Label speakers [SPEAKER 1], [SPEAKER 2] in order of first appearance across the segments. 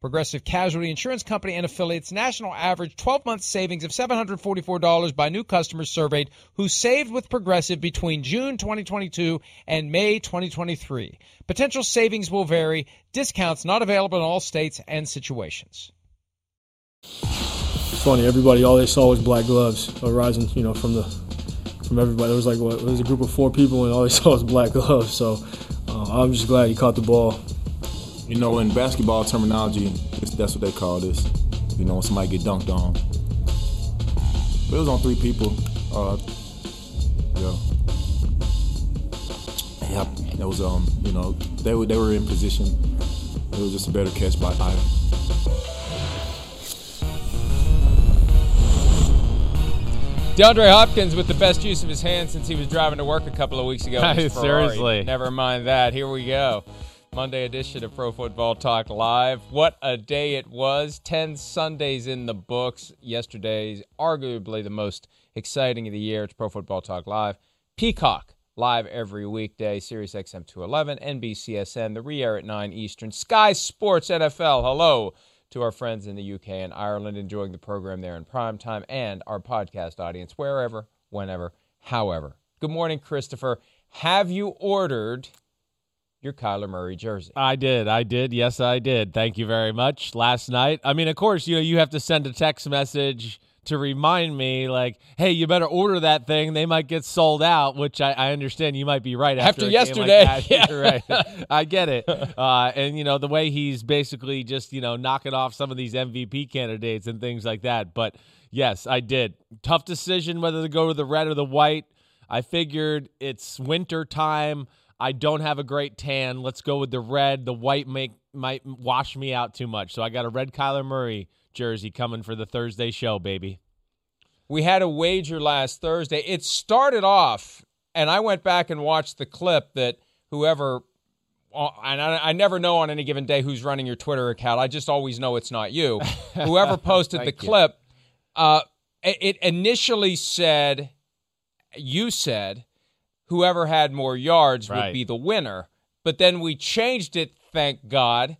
[SPEAKER 1] Progressive Casualty Insurance Company and affiliates national average 12 month savings of $744 by new customers surveyed who saved with Progressive between June 2022 and May 2023. Potential savings will vary, discounts not available in all states and situations.
[SPEAKER 2] It's funny, everybody, all they saw was black gloves arising, you know, from the from everybody. There was like what, it was a group of four people, and all they saw was black gloves. So uh, I'm just glad he caught the ball.
[SPEAKER 3] You know, in basketball terminology, that's what they call this. You know, when somebody get dunked on. But it was on three people. Uh, yeah. Yep. That was um, you know, they were they were in position. It was just a better catch by Ida.
[SPEAKER 1] DeAndre Hopkins with the best use of his hands since he was driving to work a couple of weeks ago.
[SPEAKER 4] Seriously.
[SPEAKER 1] Never mind that. Here we go. Monday edition of Pro Football Talk Live. What a day it was. 10 Sundays in the books. Yesterday's arguably the most exciting of the year. It's Pro Football Talk Live. Peacock live every weekday. Sirius XM 211, NBCSN, the re air at 9 Eastern. Sky Sports NFL. Hello to our friends in the UK and Ireland enjoying the program there in prime time and our podcast audience wherever, whenever, however. Good morning, Christopher. Have you ordered your Kyler Murray jersey?
[SPEAKER 4] I did. I did. Yes, I did. Thank you very much. Last night. I mean, of course, you know, you have to send a text message to remind me, like, hey, you better order that thing. They might get sold out, which I, I understand you might be right after,
[SPEAKER 1] After yesterday,
[SPEAKER 4] Like
[SPEAKER 1] yeah.
[SPEAKER 4] Right. I get it. Uh, and, you know, the way he's basically just, you know, knocking off some of these MVP candidates and things like that. But yes, I did. Tough decision whether to go to the red or the white. I figured it's winter time. I don't have a great tan. Let's go with the red. The white make might wash me out too much. So I got a red Kyler Murray jersey coming for the Thursday show, baby.
[SPEAKER 1] We had a wager last Thursday. It started off, and I went back and watched the clip that whoever, uh, and I, I never know on any given day who's running your Twitter account. I just always know it's not you. whoever posted the clip, uh, it initially said, you said, whoever had more yards would be the winner. But then we changed it, thank God,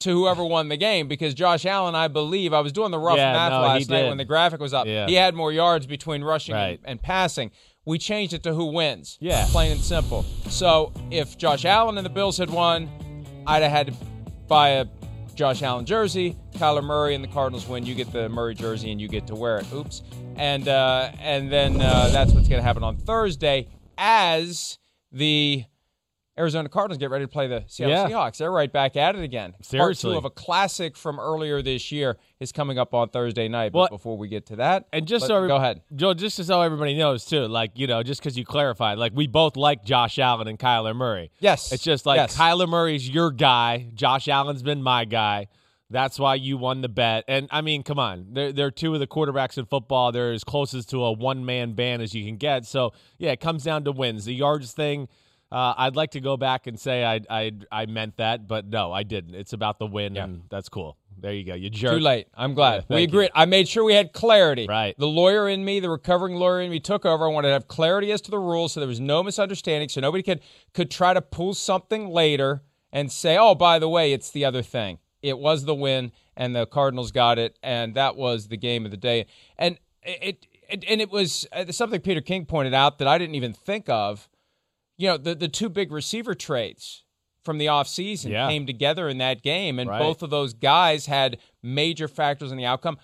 [SPEAKER 1] to whoever won the game because Josh Allen, I believe, I was doing the rough
[SPEAKER 4] Yeah,
[SPEAKER 1] math
[SPEAKER 4] no,
[SPEAKER 1] last night when the graphic was up.
[SPEAKER 4] Yeah.
[SPEAKER 1] He had more yards between rushing
[SPEAKER 4] Right.
[SPEAKER 1] and, and passing. We changed it to who wins.
[SPEAKER 4] Yeah.
[SPEAKER 1] Plain and simple. So if Josh Allen and the Bills had won, I'd have had to buy a Josh Allen jersey. Kyler Murray and the Cardinals win. You get the Murray jersey and you get to wear it. Oops. And uh, and then uh, that's what's going to happen on Thursday as the Arizona Cardinals get ready to play the Seattle
[SPEAKER 4] Yeah.
[SPEAKER 1] Seahawks. They're right back at it again. Part
[SPEAKER 4] Seriously.
[SPEAKER 1] two of a classic from earlier this year is coming up on Thursday night. But
[SPEAKER 4] Well,
[SPEAKER 1] before we get to that,
[SPEAKER 4] And just so
[SPEAKER 1] go ahead.
[SPEAKER 4] Joe, just so everybody knows too, like you know, just because you clarified, like we both like Josh Allen and Kyler Murray.
[SPEAKER 1] Yes.
[SPEAKER 4] It's just like
[SPEAKER 1] Yes.
[SPEAKER 4] Kyler Murray's your guy. Josh Allen's been my guy. That's why you won the bet. And I mean, come on, they're, they're two of the quarterbacks in football. They're as closest to a one man band as you can get. So yeah, it comes down to wins. The yards thing. Uh, I'd like to go back and say I, I I meant that, but no, I didn't. It's about the win,
[SPEAKER 1] Yeah.
[SPEAKER 4] and that's cool. There you go. You jerk.
[SPEAKER 1] Too late. I'm glad.
[SPEAKER 4] Yeah,
[SPEAKER 1] we agreed.
[SPEAKER 4] you.
[SPEAKER 1] I made sure we had clarity.
[SPEAKER 4] Right.
[SPEAKER 1] The lawyer in me, the recovering lawyer in me took over. I wanted to have clarity as to the rules so there was no misunderstanding so nobody could could try to pull something later and say, "Oh, by the way, it's the other thing." It was the win and the Cardinals got it and that was the game of the day. And it, it and it was uh, something Peter King pointed out that I didn't even think of. You know, the the two big receiver trades from the offseason
[SPEAKER 4] Yeah.
[SPEAKER 1] came together in that game, and
[SPEAKER 4] Right.
[SPEAKER 1] both of those guys had major factors in the outcome.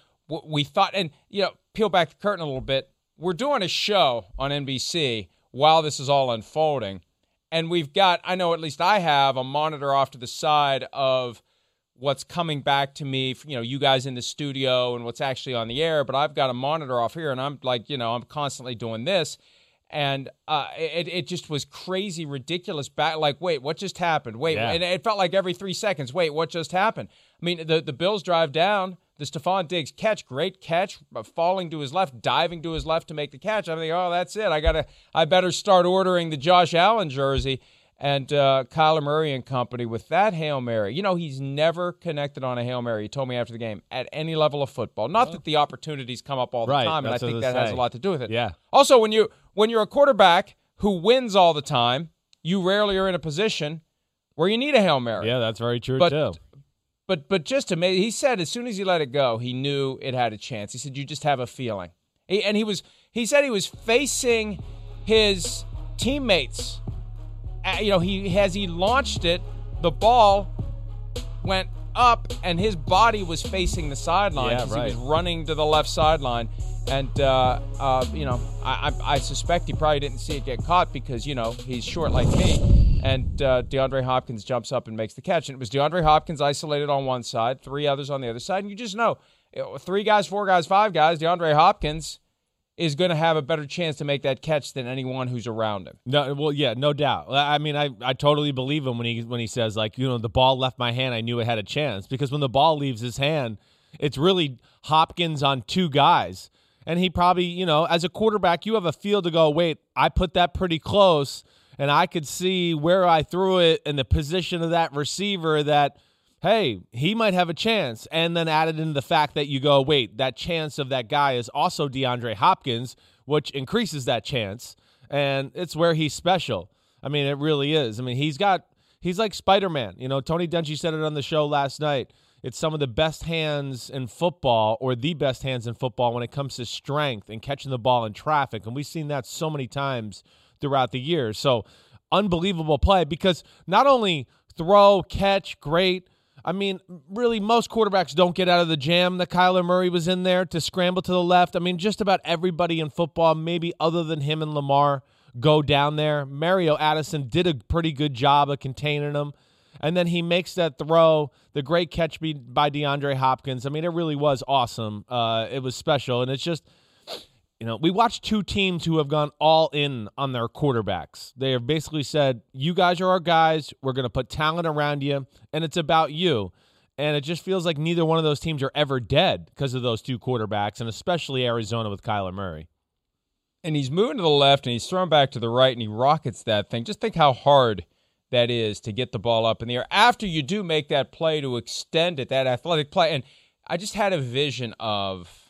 [SPEAKER 1] We thought, and you know, peel back the curtain a little bit. We're doing a show on NBC while this is all unfolding, and we've got, I know at least I have a monitor off to the side of what's coming back to me, you know, you guys in the studio and what's actually on the air, but I've got a monitor off here and I'm like, you know, I'm constantly doing this. And uh, it, it just was crazy, ridiculous. Back, like, wait, what just happened? Wait,
[SPEAKER 4] Yeah.
[SPEAKER 1] and it felt like every three seconds. Wait, what just happened? I mean, the the Bills drive down. The Stefon Diggs catch, great catch, uh, falling to his left, diving to his left to make the catch. I'm thinking, oh, that's it. I gotta, I better start ordering the Josh Allen jersey and uh, Kyler Murray and company with that hail mary. You know, he's never connected on a hail mary. He told me after the game at any level of football. Not that the opportunities come up all the
[SPEAKER 4] Right,
[SPEAKER 1] time, and I think that has a lot to do with it.
[SPEAKER 4] Yeah.
[SPEAKER 1] Also, when you when you're a quarterback who wins all the time, you rarely are in a position where you need a hail mary.
[SPEAKER 4] Yeah, that's very true
[SPEAKER 1] But-
[SPEAKER 4] too.
[SPEAKER 1] But but just amazing. He said as soon as he let it go, he knew it had a chance. He said you just have a feeling. He, and he was he said he was facing his teammates. You know, he as he launched it, the ball went up and his body was facing the sideline
[SPEAKER 4] Yeah,
[SPEAKER 1] 'cause
[SPEAKER 4] right.
[SPEAKER 1] he was running to the left sideline. And uh, uh, you know, I, I, I suspect he probably didn't see it get caught because you know he's short like me. And uh, DeAndre Hopkins jumps up and makes the catch. And it was DeAndre Hopkins isolated on one side, three others on the other side. And you just know, three guys, four guys, five guys. DeAndre Hopkins is going to have a better chance to make that catch than anyone who's around him.
[SPEAKER 4] No, well, yeah, no doubt. I mean, I, I totally believe him when he when he says like, you know, the ball left my hand, I knew it had a chance because when the ball leaves his hand, it's really Hopkins on two guys, and he probably, you know, as a quarterback, you have a feel to go, wait, I put that pretty close, and I could see where I threw it and the position of that receiver that. Hey, he might have a chance. And then added in the fact that you go, wait, that chance of that guy is also DeAndre Hopkins, which increases that chance and it's where he's special. I mean, it really is. I mean, he's got he's like Spider Man. You know, Tony Dungy said it on the show last night. It's some of the best hands in football, or the best hands in football when it comes to strength and catching the ball in traffic. And we've seen that so many times throughout the years. So unbelievable play because not only throw, catch, great. I mean, really, most quarterbacks don't get out of the jam that Kyler Murray was in there to scramble to the left. I mean, just about everybody in football, maybe other than him and Lamar, go down there. Mario Addison did a pretty good job of containing him. And then he makes that throw, the great catch by DeAndre Hopkins. I mean, it really was awesome. Uh, it was special. And it's just, you know, we watched two teams who have gone all in on their quarterbacks. They have basically said, "You guys are our guys. We're going to put talent around you, and it's about you." And it just feels like neither one of those teams are ever dead because of those two quarterbacks, and especially Arizona with Kyler Murray.
[SPEAKER 1] and he's moving to the left and he's thrown back to the right and he rockets that thing. Just think how hard that is to get the ball up in the air after you do make that play to extend it, that athletic play. And I just had a vision of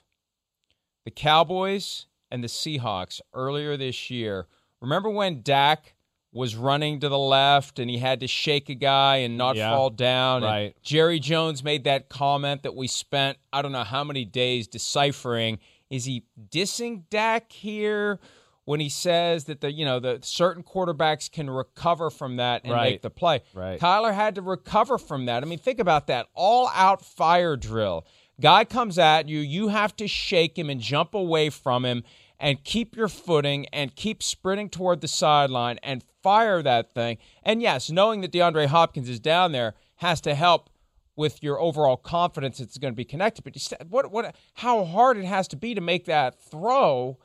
[SPEAKER 1] the Cowboys and the Seahawks earlier this year. Remember when Dak was running to the left and he had to shake a guy and not
[SPEAKER 4] Yeah,
[SPEAKER 1] fall down? and
[SPEAKER 4] right.
[SPEAKER 1] Jerry Jones made that comment that we spent, I don't know how many days deciphering. Is he dissing Dak here when he says that the you know the certain quarterbacks can recover from that and
[SPEAKER 4] Right.
[SPEAKER 1] make the play?
[SPEAKER 4] Right.
[SPEAKER 1] Kyler had to recover from that. I mean, think about that. All out fire drill. Guy comes at you, you have to shake him and jump away from him and keep your footing and keep sprinting toward the sideline and fire that thing. And yes, knowing that DeAndre Hopkins is down there has to help with your overall confidence it's going to be connected. But what what how hard it has to be to make that throw.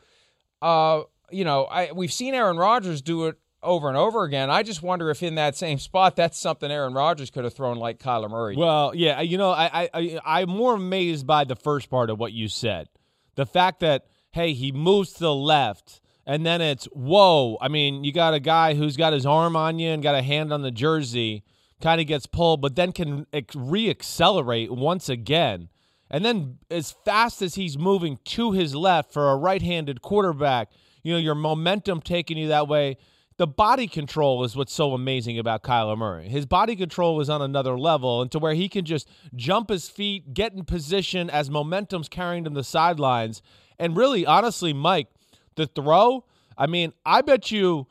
[SPEAKER 1] Uh, you know, I we've seen Aaron Rodgers do it over and over again. I just wonder if in that same spot that's something Aaron Rodgers could have thrown like Kyler Murray.
[SPEAKER 4] Well, yeah, you know, I, I, I'm more amazed by the first part of what you said. The fact that, hey, he moves to the left, and then it's, whoa. I mean, you got a guy who's got his arm on you and got a hand on the jersey, kind of gets pulled, but then can reaccelerate once again. And then, as fast as he's moving to his left for a right handed quarterback, you know, your momentum taking you that way. The body control is what's so amazing about Kyler Murray. His body control is on another level, and to where he can just jump his feet, get in position as momentum's carrying him to the sidelines. And really, honestly, Mike, the throw, I mean, I bet you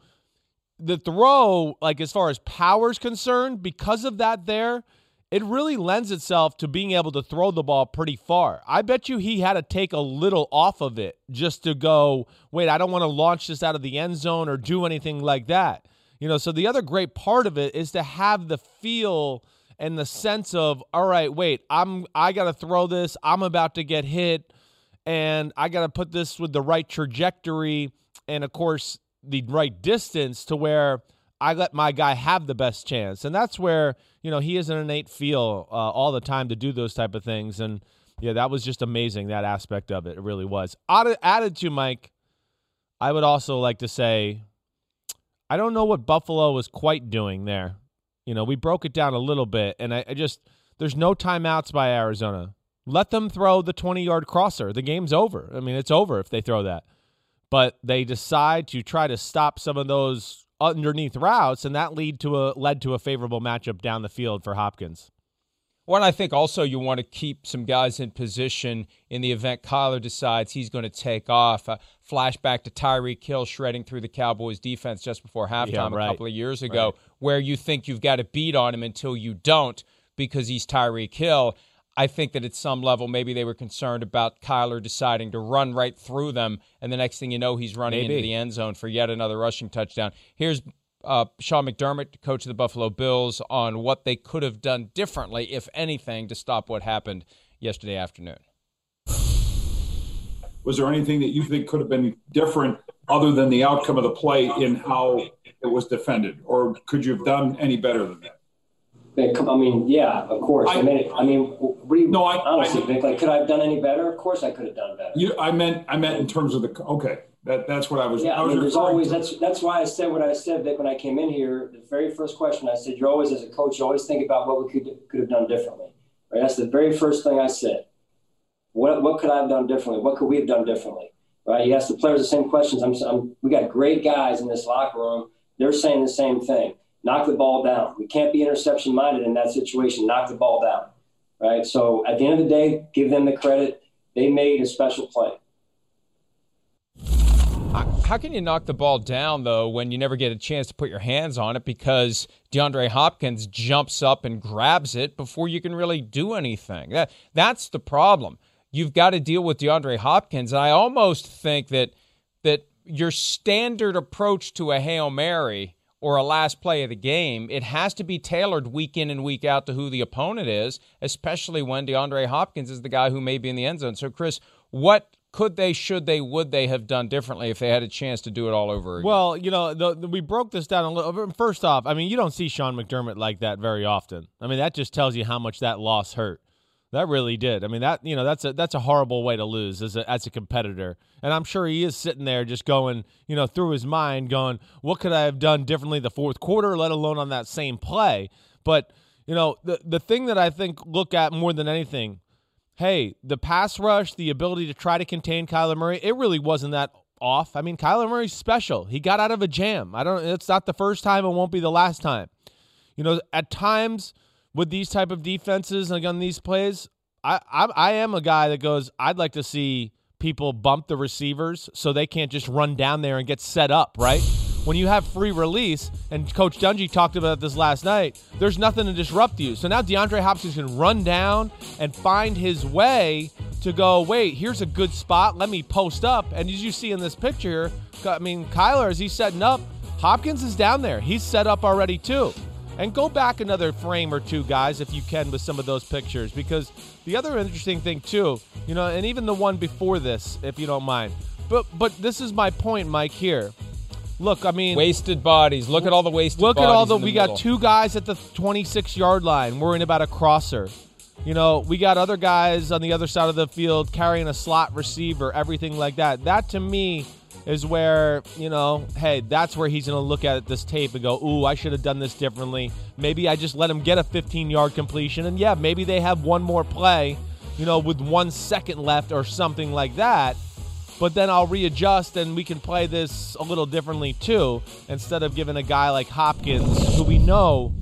[SPEAKER 4] the throw, like as far as power is concerned, because of that there, it really lends itself to being able to throw the ball pretty far. I bet you he had to take a little off of it just to go, wait, I don't want to launch this out of the end zone or do anything like that. You know, so the other great part of it is to have the feel and the sense of, all right, wait, I'm I got to throw this. I'm about to get hit and I got to put this with the right trajectory and of course the right distance to where I let my guy have the best chance. And that's where, you know, he has an innate feel uh, all the time to do those type of things. And yeah, that was just amazing, that aspect of it. It really was. Added, added to Mike, I would also like to say, I don't know what Buffalo was quite doing there. You know, we broke it down a little bit, and I, I just, there's no timeouts by Arizona. Let them throw the 20 yard crosser. The game's over. I mean, it's over if they throw that but they decide to try to stop some of those underneath routes, and that lead to a led to a favorable matchup down the field for Hopkins.
[SPEAKER 1] Well, and I think also you want to keep some guys in position in the event Kyler decides he's going to take off. A flashback to Tyreek Hill shredding through the Cowboys defense just before halftime
[SPEAKER 4] yeah, right.
[SPEAKER 1] a couple of years ago,
[SPEAKER 4] right.
[SPEAKER 1] where you think you've got to beat on him until you don't because he's Tyreek Hill. I think that at some level, maybe they were concerned about Kyler deciding to run right through them, and the next thing you know, he's running
[SPEAKER 4] maybe.
[SPEAKER 1] into the end zone for yet another rushing touchdown. Here's uh, Sean McDermott, coach of the Buffalo Bills, on what they could have done differently, if anything, to stop what happened yesterday afternoon.
[SPEAKER 5] Was there anything that you think could have been different other than the outcome of the play in how it was defended, or could you have done any better than that?
[SPEAKER 6] I mean, yeah, of course. I, I mean, I mean, what do you,
[SPEAKER 5] no, I,
[SPEAKER 6] honestly,
[SPEAKER 5] I,
[SPEAKER 6] Vic, like, could I have done any better? Of course, I could have done better.
[SPEAKER 5] You, I meant, I meant in terms of the okay. That that's what I was.
[SPEAKER 6] Yeah,
[SPEAKER 5] I, was
[SPEAKER 6] mean, there's always
[SPEAKER 5] to.
[SPEAKER 6] that's that's why I said what I said, Vic, when I came in here. The very first question I said, you're always as a coach, you always think about what we could could have done differently. Right? That's the very first thing I said. What what could I have done differently? What could we have done differently? Right? You ask the players the same questions. I'm, I'm we got great guys in this locker room. They're saying the same thing knock the ball down. We can't be interception minded in that situation. Knock the ball down. Right. So at the end of the day, give them the credit. They made a special play.
[SPEAKER 1] Uh, how can you knock the ball down though when you never get a chance to put your hands on it because DeAndre Hopkins jumps up and grabs it before you can really do anything? That that's the problem. You've got to deal with DeAndre Hopkins, and I almost think that that your standard approach to a hail mary or a last play of the game, it has to be tailored week in and week out to who the opponent is, especially when DeAndre Hopkins is the guy who may be in the end zone. So, Chris, what could they, should they, would they have done differently if they had a chance to do it all over again?
[SPEAKER 4] Well, you know, the, the, we broke this down a little. Uh, first off, I mean, you don't see Sean McDermott like that very often. I mean, that just tells you how much that loss hurt. That really did. I mean, that you know, that's a that's a horrible way to lose as a as a competitor. And I'm sure he is sitting there just going, you know, through his mind, going, "What could I have done differently the fourth quarter, let alone on that same play?" But you know, the the thing that I think look at more than anything, hey, the pass rush, the ability to try to contain Kyler Murray, it really wasn't that off. I mean, Kyler Murray's special. He got out of a jam. I don't. It's not the first time. It won't be the last time. You know, at times with these type of defenses and on these plays, I, I I am a guy that goes. I'd like to see people bump the receivers so they can't just run down there and get set up. Right when you have free release, and Coach Dungy talked about this last night. There's nothing to disrupt you. So now DeAndre Hopkins can run down and find his way to go. Wait, here's a good spot. Let me post up. And as you see in this picture, I mean, Kyler as he's setting up, Hopkins is down there. He's set up already too. And go back another frame or two, guys, if you can, with some of those pictures. Because the other interesting thing, too, you know, and even the one before this, if you don't mind. But but this is my point, Mike, here. Look, I mean,
[SPEAKER 1] wasted bodies. Look at all the wasted.
[SPEAKER 4] Look at all the.
[SPEAKER 1] the
[SPEAKER 4] we
[SPEAKER 1] middle.
[SPEAKER 4] got two guys at the 26 yard line worrying about a crosser. You know, we got other guys on the other side of the field carrying a slot receiver, everything like that. That to me is where, you know, hey, that's where he's going to look at this tape and go, ooh, I should have done this differently. Maybe I just let him get a 15 yard completion. And yeah, maybe they have one more play, you know, with one second left or something like that. But then I'll readjust and we can play this a little differently too, instead of giving a guy like Hopkins, who we know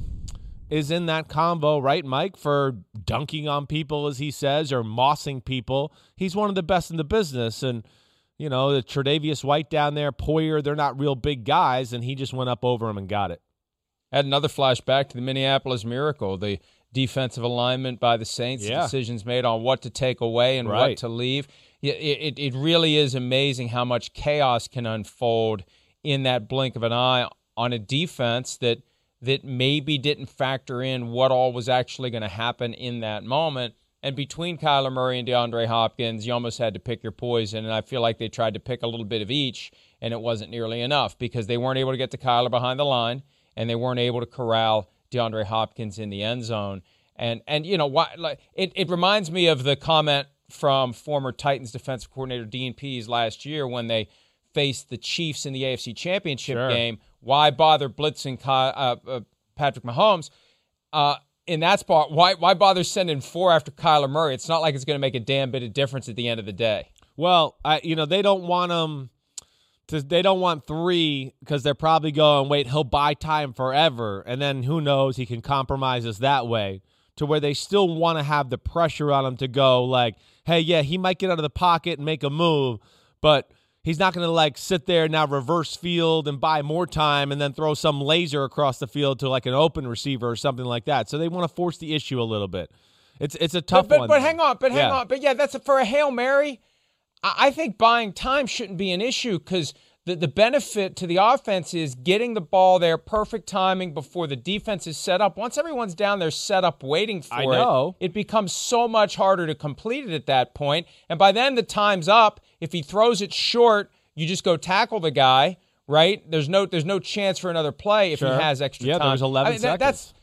[SPEAKER 4] is in that combo, right, Mike, for dunking on people, as he says, or mossing people. He's one of the best in the business. And, you know, the Tre'Davious White down there, Poyer, they're not real big guys, and he just went up over him and got it.
[SPEAKER 1] Had another flashback to the Minneapolis Miracle, the defensive alignment by the Saints, yeah. decisions made on what to take away and right. what to leave. It, it, it really is amazing how much chaos can unfold in that blink of an eye on a defense that – that maybe didn't factor in what all was actually going to happen in that moment. And between Kyler Murray and DeAndre Hopkins, you almost had to pick your poison. And I feel like they tried to pick a little bit of each, and it wasn't nearly enough because they weren't able to get to Kyler behind the line, and they weren't able to corral DeAndre Hopkins in the end zone. And and you know why? Like, it it reminds me of the comment from former Titans defensive coordinator Dean Pees last year when they faced the Chiefs in the AFC Championship sure. game why bother blitzing uh, uh, Patrick Mahomes? Uh, in that spot, why why bother sending four after Kyler Murray? It's not like it's going to make a damn bit of difference at the end of the day.
[SPEAKER 4] Well, I, you know they don't want them to. They don't want three because they're probably going wait. He'll buy time forever, and then who knows? He can compromise us that way to where they still want to have the pressure on him to go like, hey, yeah, he might get out of the pocket and make a move, but He's not going to like sit there now reverse field and buy more time and then throw some laser across the field to like an open receiver or something like that. So they want to force the issue a little bit. It's it's a tough
[SPEAKER 1] but, but,
[SPEAKER 4] one.
[SPEAKER 1] But hang on, but hang yeah. on, but yeah, that's a, for a hail mary. I, I think buying time shouldn't be an issue because the, the benefit to the offense is getting the ball there, perfect timing before the defense is set up. Once everyone's down there set up waiting for
[SPEAKER 4] I know.
[SPEAKER 1] it, it becomes so much harder to complete it at that point. And by then the time's up. If he throws it short, you just go tackle the guy, right? There's no there's no chance for another play if
[SPEAKER 4] sure.
[SPEAKER 1] he has extra
[SPEAKER 4] yeah,
[SPEAKER 1] time.
[SPEAKER 4] Yeah, there's 11 I mean, that,
[SPEAKER 1] seconds. That's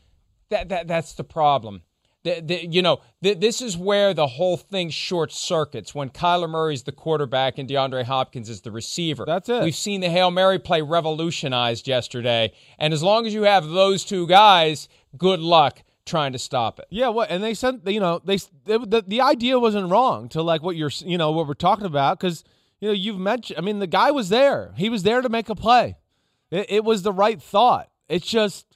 [SPEAKER 1] that, that that's the problem. The, the, you know, the, this is where the whole thing short circuits when Kyler Murray's the quarterback and DeAndre Hopkins is the receiver.
[SPEAKER 4] That's it.
[SPEAKER 1] We've seen the Hail Mary play revolutionized yesterday. And as long as you have those two guys, good luck trying to stop it.
[SPEAKER 4] Yeah, what? And they said, you know, they, they the, the idea wasn't wrong to like what you're, you know, what we're talking about because – you know, you've mentioned, I mean, the guy was there. He was there to make a play. It, it, was the right thought. It's just,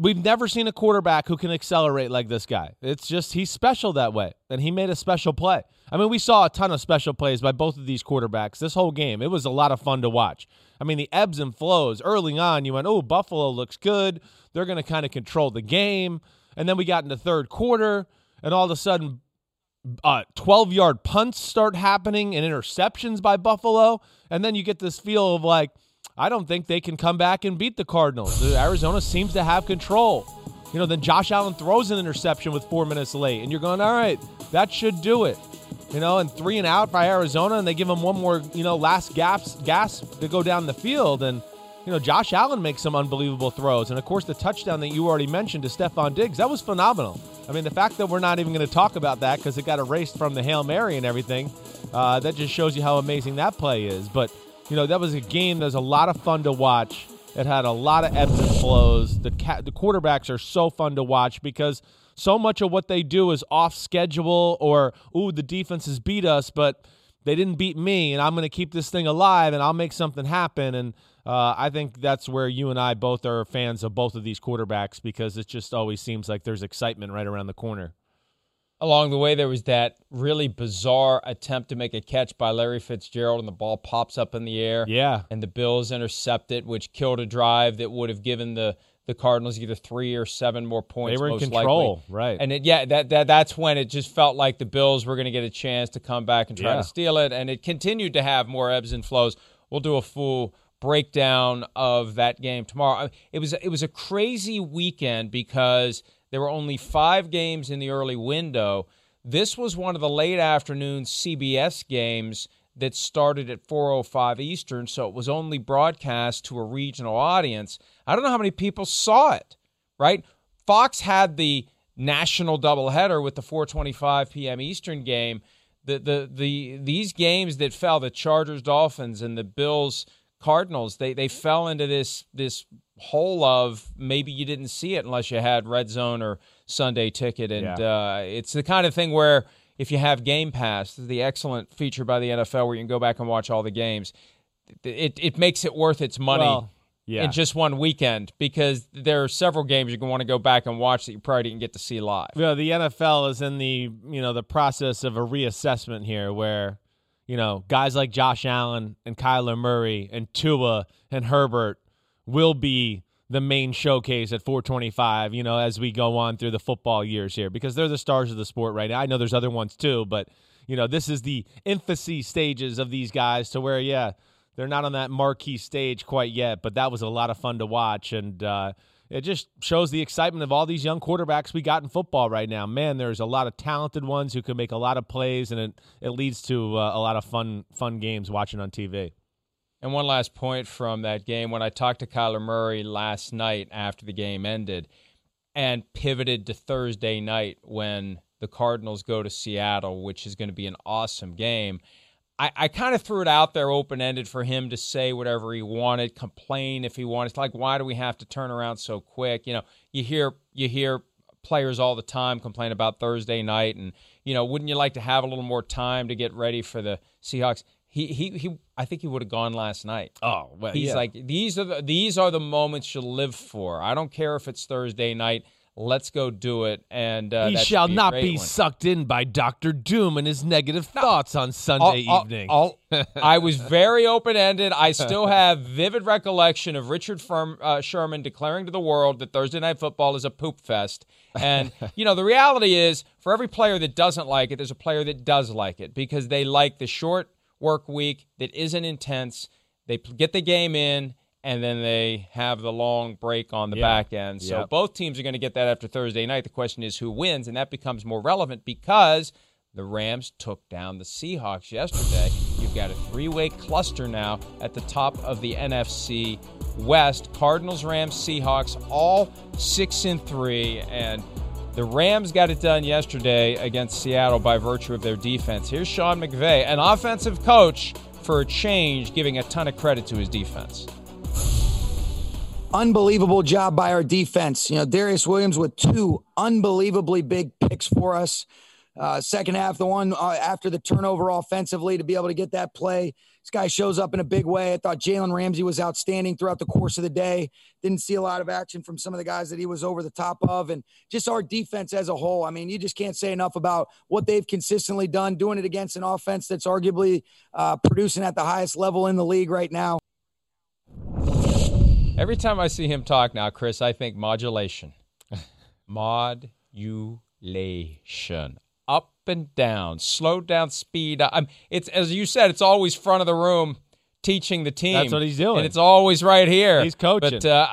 [SPEAKER 4] we've never seen a quarterback who can accelerate like this guy. It's just, he's special that way. And he made a special play. I mean, we saw a ton of special plays by both of these quarterbacks this whole game. It was a lot of fun to watch. I mean, the ebbs and flows. Early on, you went, oh, Buffalo looks good. They're going to kind of control the game. And then we got in the third quarter, and all of a sudden, uh, 12 yard punts start happening and interceptions by Buffalo. And then you get this feel of like, I don't think they can come back and beat the Cardinals. Arizona seems to have control. You know, then Josh Allen throws an interception with four minutes late, and you're going, all right, that should do it. You know, and three and out by Arizona, and they give them one more, you know, last gas, gas to go down the field. And, you know, Josh Allen makes some unbelievable throws. And of course, the touchdown that you already mentioned to Stefon Diggs, that was phenomenal. I mean, the fact that we're not even going to talk about that because it got erased from the Hail Mary and everything, uh, that just shows you how amazing that play is. But, you know, that was a game that was a lot of fun to watch. It had a lot of ebbs and flows. The, ca- the quarterbacks are so fun to watch because so much of what they do is off schedule or, ooh, the defense has beat us, but they didn't beat me, and I'm going to keep this thing alive and I'll make something happen. And uh, I think that's where you and I both are fans of both of these quarterbacks because it just always seems like there's excitement right around the corner.
[SPEAKER 1] Along the way, there was that really bizarre attempt to make a catch by Larry Fitzgerald, and the ball pops up in the air.
[SPEAKER 4] Yeah.
[SPEAKER 1] And the Bills intercept it, which killed a drive that would have given the the Cardinals either three or seven more points.
[SPEAKER 4] They were
[SPEAKER 1] in
[SPEAKER 4] control,
[SPEAKER 1] likely.
[SPEAKER 4] right?
[SPEAKER 1] And it, yeah, that, that that's when it just felt like the Bills were going to get a chance to come back and try
[SPEAKER 4] yeah.
[SPEAKER 1] to steal it, and it continued to have more ebbs and flows. We'll do a full breakdown of that game tomorrow. It was it was a crazy weekend because there were only five games in the early window. This was one of the late afternoon CBS games that started at 4:05 Eastern, so it was only broadcast to a regional audience. I don't know how many people saw it. Right? Fox had the national doubleheader with the 4:25 p.m. Eastern game the the the these games that fell, the Chargers, Dolphins, and the Bills, Cardinals, they they fell into this this hole of maybe you didn't see it unless you had Red Zone or Sunday Ticket, and yeah. uh, it's the kind of thing where if you have Game Pass, the excellent feature by the NFL where you can go back and watch all the games, it it makes it worth its money.
[SPEAKER 4] Well, yeah.
[SPEAKER 1] in just one weekend because there are several games going to want to go back and watch that you probably didn't get to see live.
[SPEAKER 4] Yeah, the NFL is in the you know the process of a reassessment here, where you know guys like Josh Allen and Kyler Murray and Tua and Herbert will be the main showcase at 425. You know, as we go on through the football years here, because they're the stars of the sport right now. I know there's other ones too, but you know this is the infancy stages of these guys to where yeah they're not on that marquee stage quite yet, but that was a lot of fun to watch. And uh, it just shows the excitement of all these young quarterbacks we got in football right now. Man, there's a lot of talented ones who can make a lot of plays, and it, it leads to uh, a lot of fun fun games watching on TV.
[SPEAKER 1] And one last point from that game when I talked to Kyler Murray last night after the game ended and pivoted to Thursday night when the Cardinals go to Seattle, which is going to be an awesome game. I, I kind of threw it out there open ended for him to say whatever he wanted, complain if he wanted. It's like, why do we have to turn around so quick? You know, you hear you hear players all the time complain about Thursday night, and you know, wouldn't you like to have a little more time to get ready for the Seahawks? He he he. I think he would have gone last night.
[SPEAKER 4] Oh, well,
[SPEAKER 1] he's
[SPEAKER 4] yeah.
[SPEAKER 1] like these are the these are the moments you live for. I don't care if it's Thursday night. Let's go do it. And uh,
[SPEAKER 4] he shall
[SPEAKER 1] be
[SPEAKER 4] not be
[SPEAKER 1] one.
[SPEAKER 4] sucked in by Doctor Doom and his negative thoughts on Sunday
[SPEAKER 1] I'll,
[SPEAKER 4] evening.
[SPEAKER 1] I'll, I'll, I was very open ended. I still have vivid recollection of Richard Firm, uh, Sherman declaring to the world that Thursday Night Football is a poop fest. And, you know, the reality is for every player that doesn't like it, there's a player that does like it because they like the short work week that isn't intense. They get the game in and then they have the long break on the
[SPEAKER 4] Yeah.
[SPEAKER 1] back end. So
[SPEAKER 4] Yep.
[SPEAKER 1] both teams are going to get that after Thursday night. The question is who wins, and that becomes more relevant because the Rams took down the Seahawks yesterday. You've got a three-way cluster now at the top of the NFC West. Cardinals, Rams, Seahawks, all six and three, and the Rams got it done yesterday against Seattle by virtue of their defense. Here's Sean McVay, an offensive coach for a change, giving a ton of credit to his defense.
[SPEAKER 7] Unbelievable job by our defense. You know, Darious Williams with two unbelievably big picks for us. Uh, second half, the one uh, after the turnover offensively to be able to get that play. This guy shows up in a big way. I thought Jalen Ramsey was outstanding throughout the course of the day. Didn't see a lot of action from some of the guys that he was over the top of. And just our defense as a whole. I mean, you just can't say enough about what they've consistently done, doing it against an offense that's arguably uh, producing at the highest level in the league right now.
[SPEAKER 1] Every time I see him talk now, Chris, I think modulation. modulation. Up and down, slow down, speed. I'm, it's as you said, it's always front of the room teaching the team.
[SPEAKER 4] That's what he's doing.
[SPEAKER 1] And it's always right here.
[SPEAKER 4] He's coaching.
[SPEAKER 1] But uh,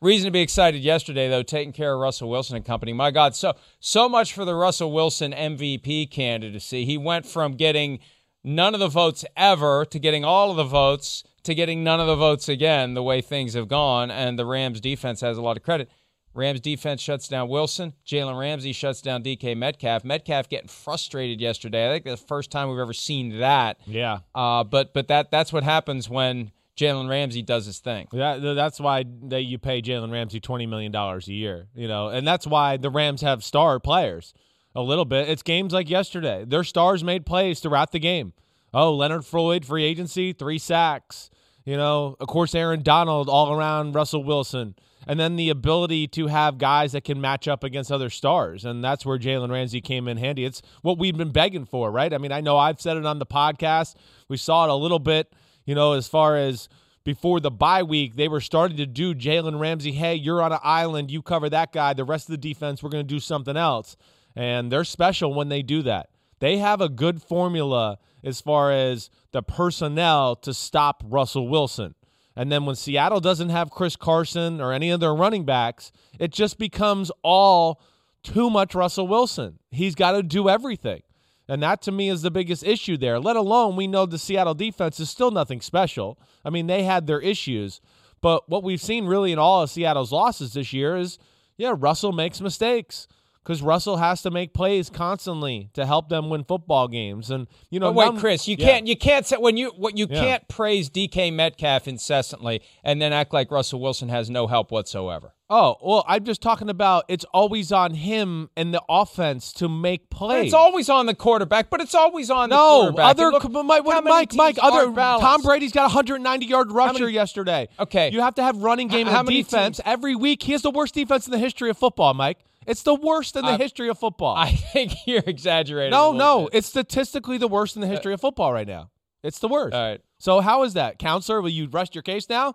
[SPEAKER 1] reason to be excited yesterday, though, taking care of Russell Wilson and company. My God, so so much for the Russell Wilson MVP candidacy. He went from getting none of the votes ever to getting all of the votes to getting none of the votes again, the way things have gone. And the Rams defense has a lot of credit. Rams defense shuts down Wilson. Jalen Ramsey shuts down DK Metcalf. Metcalf getting frustrated yesterday. I think the first time we've ever seen that.
[SPEAKER 4] yeah.
[SPEAKER 1] Uh, but but that that's what happens when Jalen Ramsey does his thing.
[SPEAKER 4] That, that's why they, you pay Jalen Ramsey twenty million dollars a year, you know, and that's why the Rams have star players. A little bit. It's games like yesterday. Their stars made plays throughout the game. Oh, Leonard Floyd, free agency, three sacks. You know, of course, Aaron Donald all around Russell Wilson, and then the ability to have guys that can match up against other stars, and that's where Jalen Ramsey came in handy. It's what we've been begging for, right? I mean, I know I've said it on the podcast. We saw it a little bit, you know, as far as before the bye week, they were starting to do Jalen Ramsey, hey, you're on an island, you cover that guy. The rest of the defense, we're going to do something else. And they're special when they do that. They have a good formula as far as the personnel to stop Russell Wilson. And then when Seattle doesn't have Chris Carson or any of their running backs, it just becomes all too much Russell Wilson. He's got to do everything. And that to me is the biggest issue there. Let alone we know the Seattle defense is still nothing special. I mean, they had their issues. But what we've seen really in all of Seattle's losses this year is yeah, Russell makes mistakes. Because Russell has to make plays constantly to help them win football games. And you know,
[SPEAKER 1] But wait,
[SPEAKER 4] none-
[SPEAKER 1] Chris, you
[SPEAKER 4] Yeah.
[SPEAKER 1] can't you can't say when you what you
[SPEAKER 4] Yeah.
[SPEAKER 1] can't praise DK Metcalf incessantly and then act like Russell Wilson has no help whatsoever.
[SPEAKER 4] Oh well, I'm just talking about it's always on him and the offense to make plays.
[SPEAKER 1] It's always on the quarterback, but it's always on the
[SPEAKER 4] no
[SPEAKER 1] quarterback.
[SPEAKER 4] other
[SPEAKER 1] look
[SPEAKER 4] Mike,
[SPEAKER 1] how
[SPEAKER 4] Mike, Mike other
[SPEAKER 1] balanced.
[SPEAKER 4] Tom Brady's got a 190 yard rusher
[SPEAKER 1] many-
[SPEAKER 4] yesterday.
[SPEAKER 1] Okay.
[SPEAKER 4] you have to have running game
[SPEAKER 1] how
[SPEAKER 4] and
[SPEAKER 1] many
[SPEAKER 4] defense
[SPEAKER 1] teams-
[SPEAKER 4] every week. He has the worst defense in the history of football, Mike. It's the worst in the
[SPEAKER 1] I-
[SPEAKER 4] history of football.
[SPEAKER 1] I think you're exaggerating.
[SPEAKER 4] no, no,
[SPEAKER 1] bit.
[SPEAKER 4] it's statistically the worst in the uh, history of football right now. It's the worst.
[SPEAKER 1] All right.
[SPEAKER 4] So how is that, counselor? Will you rest your case now?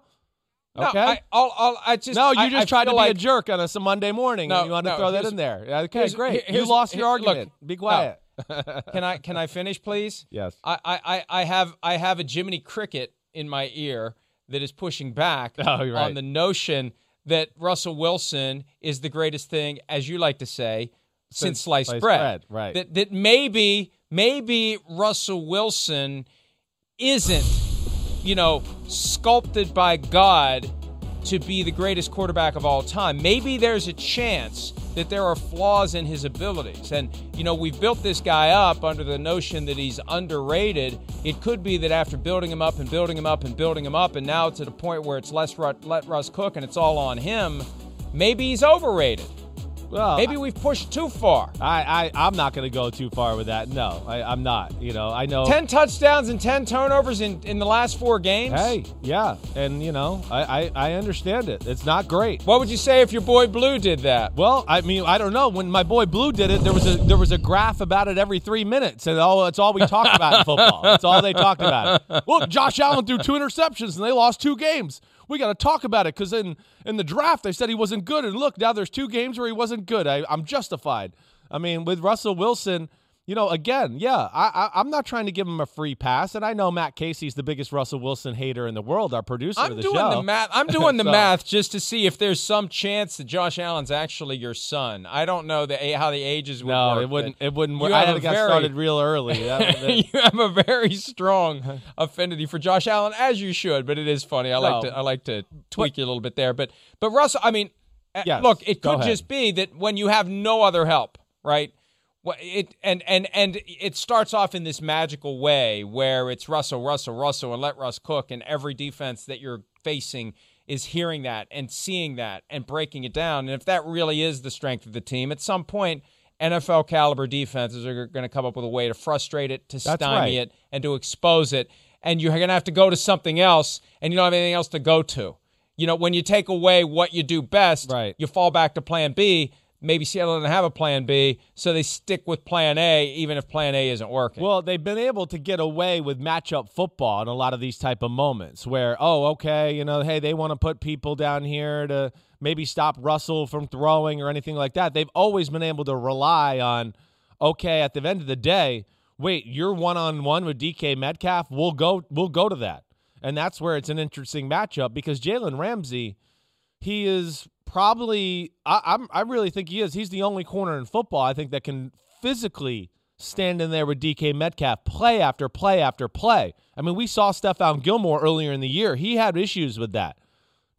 [SPEAKER 1] No,
[SPEAKER 4] Okay.
[SPEAKER 1] I, I'll, I'll, I just
[SPEAKER 4] no, you
[SPEAKER 1] I-
[SPEAKER 4] just
[SPEAKER 1] I
[SPEAKER 4] tried to
[SPEAKER 1] feel
[SPEAKER 4] be a jerk on us a Monday morning,
[SPEAKER 1] No,
[SPEAKER 4] and you want to
[SPEAKER 1] no,
[SPEAKER 4] throw that in there. Uh, okay, great.
[SPEAKER 1] here-
[SPEAKER 4] you lost your argument.
[SPEAKER 1] look,
[SPEAKER 4] be quiet.
[SPEAKER 1] Can I can I finish, please?
[SPEAKER 4] Yes.
[SPEAKER 1] I, I, I- I have I have a Jiminy Cricket in my ear that is pushing back
[SPEAKER 4] Oh, right.
[SPEAKER 1] on the notion that Russell Wilson is the greatest thing, as you like to say, since,
[SPEAKER 4] Since
[SPEAKER 1] sliced,
[SPEAKER 4] sliced
[SPEAKER 1] bread.
[SPEAKER 4] bread, right.
[SPEAKER 1] That that maybe maybe Russell Wilson isn't, you know, sculpted by God to be the greatest quarterback of all time. Maybe there's a chance that there are flaws in his abilities. And, you know, we've built this guy up under the notion that he's underrated. It could be that after building him up and building him up and building him up, and now to the point where it's less let Russ cook and it's all on him, maybe he's overrated.
[SPEAKER 4] Well,
[SPEAKER 1] Maybe we've pushed too far.
[SPEAKER 4] I, I, I'm not going to go too far with that. No, I, I'm not. You know, I know.
[SPEAKER 1] 10 touchdowns and 10 turnovers in, in the last four games?
[SPEAKER 4] Hey, yeah, and you know, I, I, I understand it. It's not great.
[SPEAKER 1] What would you say if your boy Blue did that?
[SPEAKER 4] Well, I mean, I don't know. When my boy Blue did it, there was a there was a graph about it every three minutes, and all that's all we talked about in football. That's all they talked about. Look, Josh Allen threw two interceptions, and they lost two games. We got to talk about it because in in the draft they said he wasn't good, and look, now there's two games where he wasn't good. I, I'm justified. I mean, with Russell Wilson. You know, again, yeah, I, I, I'm not trying to give him a free pass, and I know Matt Casey's the biggest Russell Wilson hater in the world, our producer
[SPEAKER 1] I'm
[SPEAKER 4] of the
[SPEAKER 1] doing
[SPEAKER 4] show.
[SPEAKER 1] the math. I'm doing the
[SPEAKER 4] So-
[SPEAKER 1] math just to see if there's some chance that Josh Allen's actually your son. I don't know the how the ages would
[SPEAKER 4] No,
[SPEAKER 1] work.
[SPEAKER 4] it wouldn't. It wouldn't work. I
[SPEAKER 1] have
[SPEAKER 4] had
[SPEAKER 1] a very-
[SPEAKER 4] started real early. That
[SPEAKER 1] you have a very strong affinity for Josh Allen, as you should. But it is funny. I like to I like to tweak you a little bit there. But but Russell, I mean, uh,
[SPEAKER 4] Yes,
[SPEAKER 1] look, it could
[SPEAKER 4] ahead.
[SPEAKER 1] just be that when you have no other help, right? Well, it and and and it starts off in this magical way where it's Russell, Russell, Russell, and let Russ cook, and every defense that you're facing is hearing that and seeing that and breaking it down. And if that really is the strength of the team, at some point, NFL caliber defenses are going to come up with a way to frustrate it, to
[SPEAKER 4] That's
[SPEAKER 1] stymie
[SPEAKER 4] right.
[SPEAKER 1] it, and to expose it. And you're going to have to go to something else, and you don't have anything else to go to. You know, when you take away what you do best,
[SPEAKER 4] Right.
[SPEAKER 1] you fall back to plan B. Maybe Seattle doesn't have a plan B, so they stick with plan A, even if plan A isn't working.
[SPEAKER 4] Well, they've been able to get away with matchup football in a lot of these type of moments where, oh, okay, you know, hey, they want to put people down here to maybe stop Russell from throwing or anything like that. They've always been able to rely on, okay, at the end of the day, wait, you're one on one with DK Metcalf. We'll go, we'll go to that, and that's where it's an interesting matchup because Jalen Ramsey, he is probably I, I'm I really think he is. He's the only corner in football I think that can physically stand in there with DK Metcalf play after play after play. I mean, we saw Stephon Gilmore earlier in the year. He had issues with that.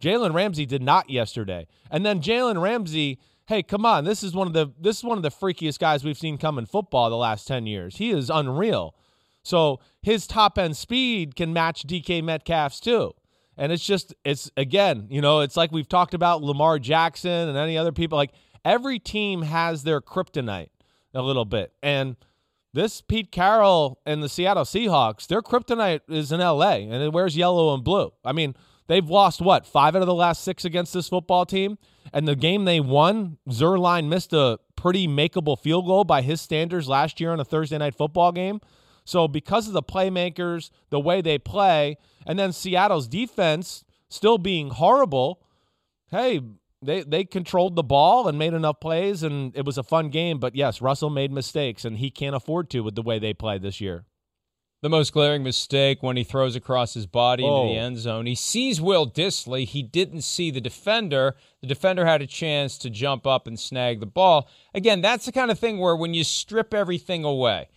[SPEAKER 4] Jalen Ramsey did not yesterday. And then Jalen Ramsey, hey, come on, this is one of the this is one of the freakiest guys we've seen come in football the last 10 years. He is unreal. So his top end speed can match DK Metcalf's too. And it's just, it's again, you know, it's like we've talked about Lamar Jackson and any other people. Like every team has their kryptonite a little bit. And this Pete Carroll and the Seattle Seahawks, their kryptonite is in LA and it wears yellow and blue. I mean, they've lost what, five out of the last six against this football team? And the game they won, Zuerlein missed a pretty makeable field goal by his standards last year in a Thursday night football game. So because of the playmakers, the way they play, and then Seattle's defense still being horrible, hey, they they controlled the ball and made enough plays and it was a fun game, but yes, Russell made mistakes and he can't afford to with the way they play this year.
[SPEAKER 1] the most glaring mistake when he throws across his body into
[SPEAKER 4] Oh.
[SPEAKER 1] the end zone. He sees Will Dissly. He didn't see the defender. The defender had a chance to jump up and snag the ball. Again, that's the kind of thing where when you strip everything away,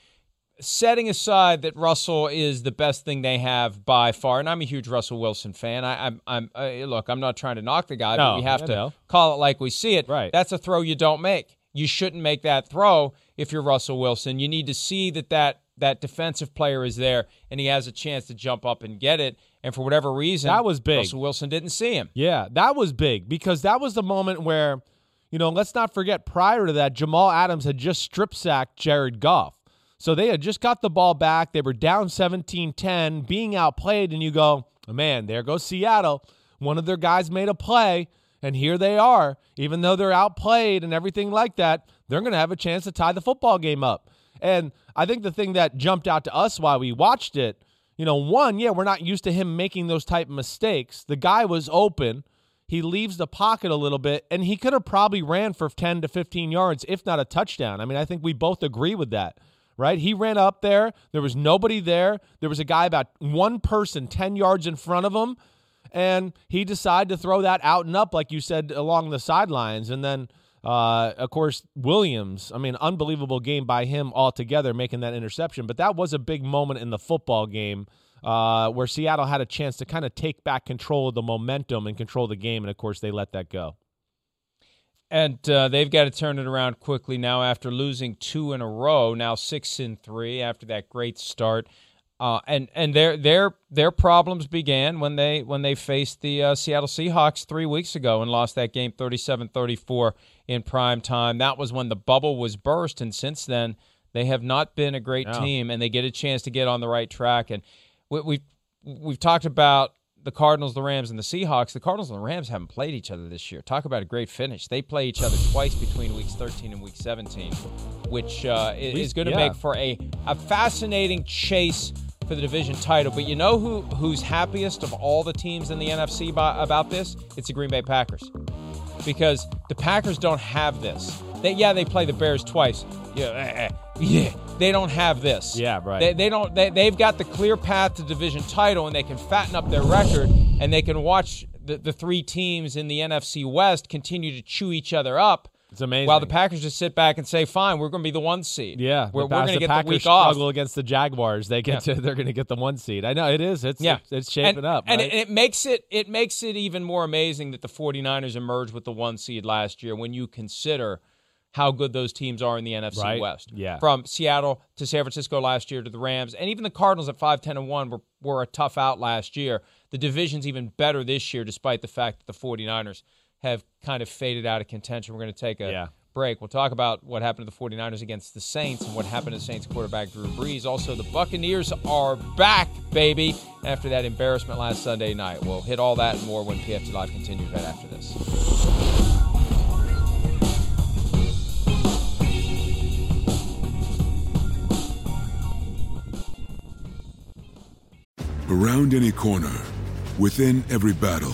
[SPEAKER 1] setting aside that Russell is the best thing they have by far, and I'm a huge Russell Wilson fan. I, I'm, I'm uh, look, I'm not trying to knock the guy,
[SPEAKER 4] No,
[SPEAKER 1] but we have to call it like we see it.
[SPEAKER 4] Right.
[SPEAKER 1] That's a throw you don't make. you shouldn't make that throw if you're Russell Wilson. You need to see that that that defensive player is there and he has a chance to jump up and get it. And for whatever reason,
[SPEAKER 4] that was big.
[SPEAKER 1] Russell Wilson didn't see him.
[SPEAKER 4] Yeah, that was big because that was the moment where, you know, let's not forget prior to that, Jamal Adams had just strip sacked Jared Goff. So they had just got the ball back. They were down 17 10, being outplayed. And you go, oh, man, there goes Seattle. One of their guys made a play, and here they are. Even though they're outplayed and everything like that, they're going to have a chance to tie the football game up. And I think the thing that jumped out to us while we watched it, you know, one, yeah, we're not used to him making those type of mistakes. The guy was open. He leaves the pocket a little bit, and he could have probably ran for 10 to 15 yards, if not a touchdown. I mean, I think we both agree with that, right? He ran up there. There was nobody there. There was a guy about one person 10 yards in front of him, and he decided to throw that out and up, like you said, along the sidelines. And then, uh, of course, Williams, I mean, unbelievable game by him altogether, making that interception. But that was a big moment in the football game uh, where Seattle had a chance to kind of take back control of the momentum and control the game. And of course, they let that go.
[SPEAKER 1] And uh, they've got to turn it around quickly now after losing two in a row, now six in three after that great start. Uh, and and their their their problems began when they when they faced the uh, Seattle Seahawks three weeks ago and lost that game 37-34 in prime time. That was when the bubble was burst, and since then they have not been a great team, and they get a chance to get on the right track. And we, we've we've talked about the Cardinals, the Rams, and the Seahawks. The Cardinals and the Rams haven't played each other this year. Talk about a great finish. They play each other twice between weeks 13 and week 17, which uh, is, is going to
[SPEAKER 4] yeah.
[SPEAKER 1] make for a, a fascinating chase for the division title. But you know who who's happiest of all the teams in the NFC by, about this? It's the Green Bay Packers. Because the Packers don't have this. They, yeah, they play the Bears twice. Yeah, eh, eh, yeah. They don't have this.
[SPEAKER 4] Yeah, right.
[SPEAKER 1] They, they don't. They, they've got the clear path to division title, and they can fatten up their record, and they can watch the, the three teams in the NFC West continue to chew each other up.
[SPEAKER 4] It's amazing.
[SPEAKER 1] While the Packers just sit back and say, "Fine, we're going to be the one seed.
[SPEAKER 4] Yeah,
[SPEAKER 1] we're, we're going to get
[SPEAKER 4] Packers
[SPEAKER 1] the week off."
[SPEAKER 4] struggle against the Jaguars. They get
[SPEAKER 1] Yeah.
[SPEAKER 4] to, they're going to get the one seed. I know it is. It's
[SPEAKER 1] Yeah,
[SPEAKER 4] it's, it's shaping
[SPEAKER 1] and,
[SPEAKER 4] up.
[SPEAKER 1] and
[SPEAKER 4] right?
[SPEAKER 1] it, it makes it it makes it even more amazing that the 49ers emerged with the one seed last year when you consider how good those teams are in the NFC
[SPEAKER 4] Right.
[SPEAKER 1] West.
[SPEAKER 4] Yeah.
[SPEAKER 1] From Seattle to San Francisco last year to the Rams and even the Cardinals at 5 10 and 1 were, were a tough out last year. The division's even better this year despite the fact that the 49ers have kind of faded out of contention. We're going to take a
[SPEAKER 4] Yeah.
[SPEAKER 1] break. We'll talk about what happened to the 49ers against the Saints and what happened to the Saints quarterback Drew Brees. Also, the Buccaneers are back, baby, after that embarrassment last Sunday night. We'll hit all that and more when PFT Live continues right after this.
[SPEAKER 8] Around any corner, within every battle,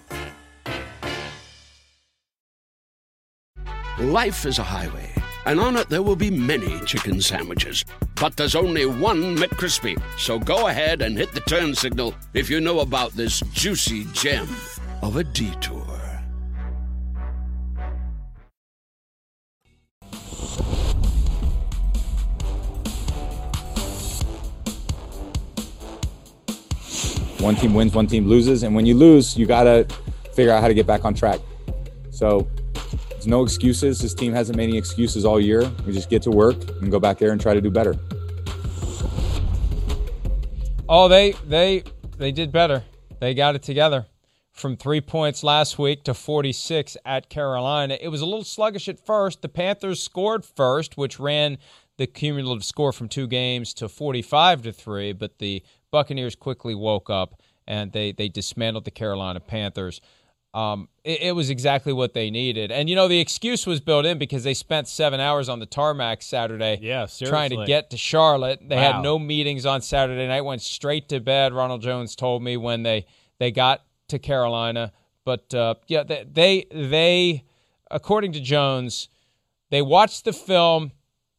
[SPEAKER 9] Life is a highway, and on it there will be many chicken sandwiches. But there's only one McCrispy. So go ahead and hit the turn signal if you know about this juicy gem of a detour.
[SPEAKER 10] One team wins, one team loses, and when you lose, you gotta figure out how to get back on track. So there's no excuses. This team hasn't made any excuses all year. We just get to work and go back there and try to do better.
[SPEAKER 1] Oh, they they they did better. They got it together. From three points last week to 46 at Carolina. It was a little sluggish at first. The Panthers scored first, which ran the cumulative score from two games to 45 to 3, but the Buccaneers quickly woke up and they, they dismantled the Carolina Panthers. Um, it, it, was exactly what they needed. And, you know, the excuse was built in because they spent seven hours on the tarmac Saturday
[SPEAKER 4] yeah,
[SPEAKER 1] trying to get to Charlotte. They
[SPEAKER 4] wow.
[SPEAKER 1] had no meetings on Saturday night, went straight to bed, Ronald Jones told me, when they, they got to Carolina. But, uh, yeah, they, they, they, according to Jones, they watched the film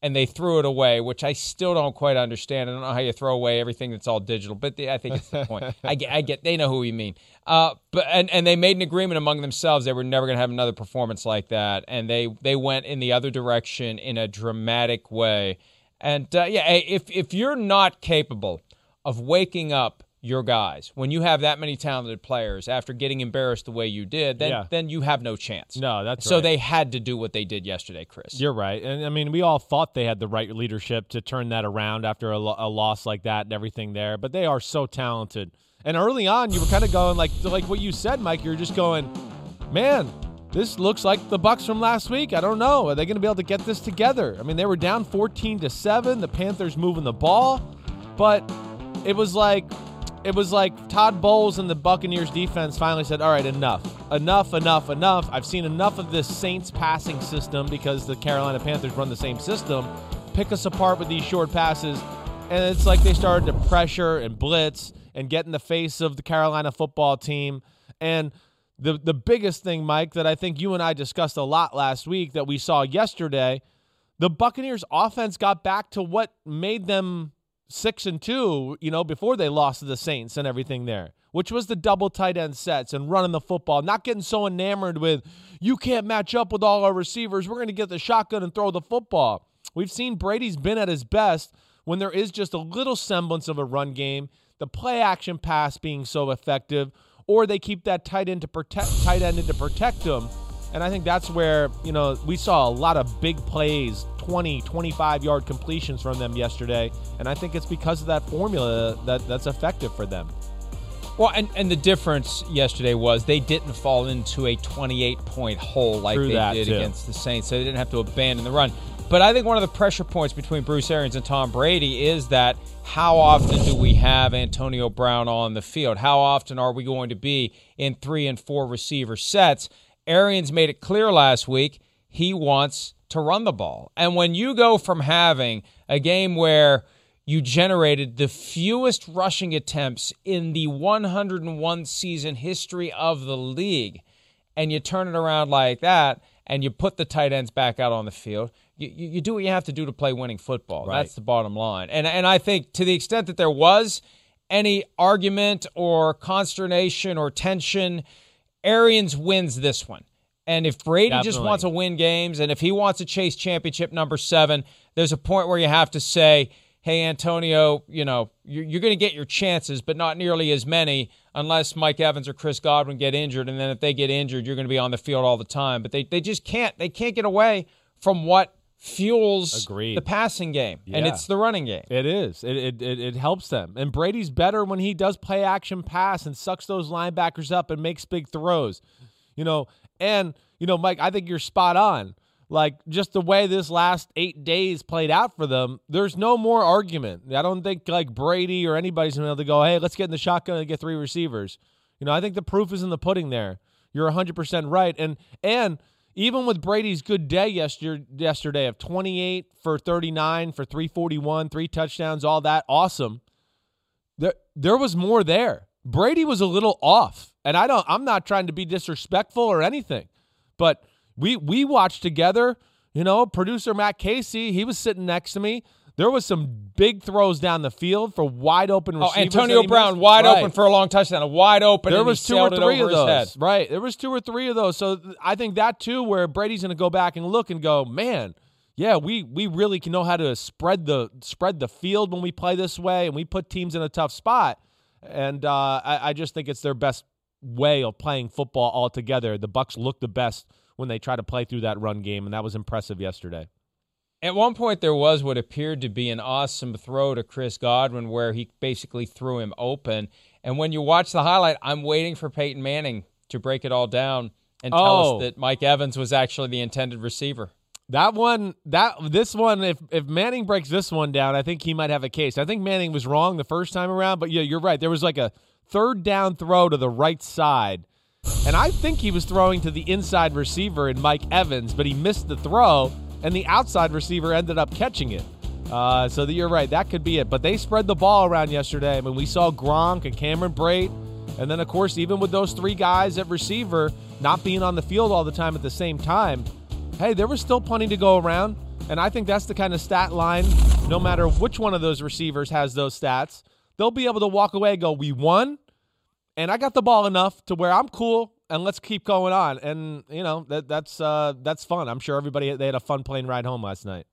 [SPEAKER 1] and they threw it away, which I still don't quite understand. I don't know how you throw away everything that's all digital, but the, I think it's the point. I get, I get, they know who we mean. Uh, but and, and they made an agreement among themselves they were never going to have another performance like that, and they they went in the other direction in a dramatic way. And uh, yeah, if if you're not capable of waking up your guys. When you have that many talented players after getting embarrassed the way you did, then
[SPEAKER 4] Yeah.
[SPEAKER 1] then you have no chance.
[SPEAKER 4] No, that's
[SPEAKER 1] so
[SPEAKER 4] right.
[SPEAKER 1] they had to do what they did yesterday, Chris.
[SPEAKER 4] You're right, and I mean, we all thought they had the right leadership to turn that around after a, a loss like that and everything there. But they are so talented. And early on, you were kind of going like like what you said, Mike. You're just going, man. This looks like the Bucks from last week. I don't know. Are they going to be able to get this together? I mean, they were down 14 to 7. The Panthers moving the ball, but it was like it was like Todd Bowles and the Buccaneers defense finally said, "All right, enough. Enough, enough, enough. I've seen enough of this Saints passing system because the Carolina Panthers run the same system. Pick us apart with these short passes." And it's like they started to pressure and blitz and get in the face of the Carolina football team. And the the biggest thing, Mike, that I think you and I discussed a lot last week that we saw yesterday, the Buccaneers offense got back to what made them six and two, you know, before they lost to the Saints and everything there, which was the double tight end sets and running the football, not getting so enamored with you can't match up with all our receivers. We're going to get the shotgun and throw the football. We've seen Brady's been at his best when there is just a little semblance of a run game, the play action pass being so effective, or they keep that tight end to protect tight end to protect them. And I think that's where, you know, we saw a lot of big plays, 20, 25 yard completions from them yesterday. And I think it's because of that formula that, that's effective for them.
[SPEAKER 1] Well, and, and the difference yesterday was they didn't fall into a 28 point hole like
[SPEAKER 4] True
[SPEAKER 1] they did
[SPEAKER 4] too.
[SPEAKER 1] against the Saints. So they didn't have to abandon the run. But I think one of the pressure points between Bruce Arians and Tom Brady is that how often do we have Antonio Brown on the field? How often are we going to be in three and four receiver sets? Arians made it clear last week he wants to run the ball. And when you go from having a game where you generated the fewest rushing attempts in the 101 season history of the league, and you turn it around like that, and you put the tight ends back out on the field, you, you, do what you have to do to play winning football.
[SPEAKER 4] Right.
[SPEAKER 1] That's the bottom line. And and I think to the extent that there was any argument or consternation or tension, Arians wins this one. And if Brady just wants to win games and if he wants to chase championship number seven, there's a point where you have to say, hey, Antonio, you know, you're, you're going to get your chances, but not nearly as many unless Mike Evans or Chris Godwin get injured. And then if they get injured, you're going to be on the field all the time. But they, they just can't. They can't get away from what fuels
[SPEAKER 4] Agreed.
[SPEAKER 1] the passing game, and it's the running game.
[SPEAKER 4] It is. It, it, it, it helps them. And Brady's better when he does play action pass and sucks those linebackers up and makes big throws. You know, and, you know, Mike, I think you're spot on. Like, just the way this last eight days played out for them, there's no more argument. I don't think, like, Brady or anybody's going to be able to go, hey, let's get in the shotgun and get three receivers. You know, I think the proof is in the pudding there. You're 100% right. And, and, even with Brady's good day yesterday, yesterday of 28 for 39 for 341, three touchdowns, all that awesome. There there was more there. Brady was a little off. And I don't I'm not trying to be disrespectful or anything. But we we watched together, you know, producer Matt Casey, he was sitting next to me. There was some big throws down the field for wide open
[SPEAKER 1] Oh,
[SPEAKER 4] receivers. that
[SPEAKER 1] Antonio Brown wide
[SPEAKER 4] Right.
[SPEAKER 1] open for a long touchdown, a wide open.
[SPEAKER 4] There was two or three of those, right? There was two or three of those. So I think that too, where Brady's going to go back and look and go, man, yeah, we we really can know how to spread the spread the field when we play this way, and we put teams in a tough spot. And uh, I, I just think it's their best way of playing football altogether. The Bucks look the best when they try to play through that run game, and that was impressive yesterday.
[SPEAKER 1] At one point, there was what appeared to be an awesome throw to Chris Godwin where he basically threw him open. And when you watch the highlight, I'm waiting for Peyton Manning to break it all down and tell
[SPEAKER 4] Oh.
[SPEAKER 1] us that Mike Evans was actually the intended receiver.
[SPEAKER 4] That one, that this one, if if Manning breaks this one down, I think he might have a case. I think Manning was wrong the first time around, but yeah, you're right. There was like a third down throw to the right side, and I think he was throwing to the inside receiver in Mike Evans, but he missed the throw, and the outside receiver ended up catching it. Uh, so that you're right, that could be it. But they spread the ball around yesterday. I mean, we saw Gronk and Cameron Brate, and then of course, even with those three guys at receiver not being on the field all the time at the same time hey, there was still plenty to go around. And I think that's the kind of stat line, no matter which one of those receivers has those stats, they'll be able to walk away and go, we won, and I got the ball enough to where I'm cool, and let's keep going on. And, you know, that, that's, uh, that's fun. I'm sure everybody, they had a fun plane ride home last night.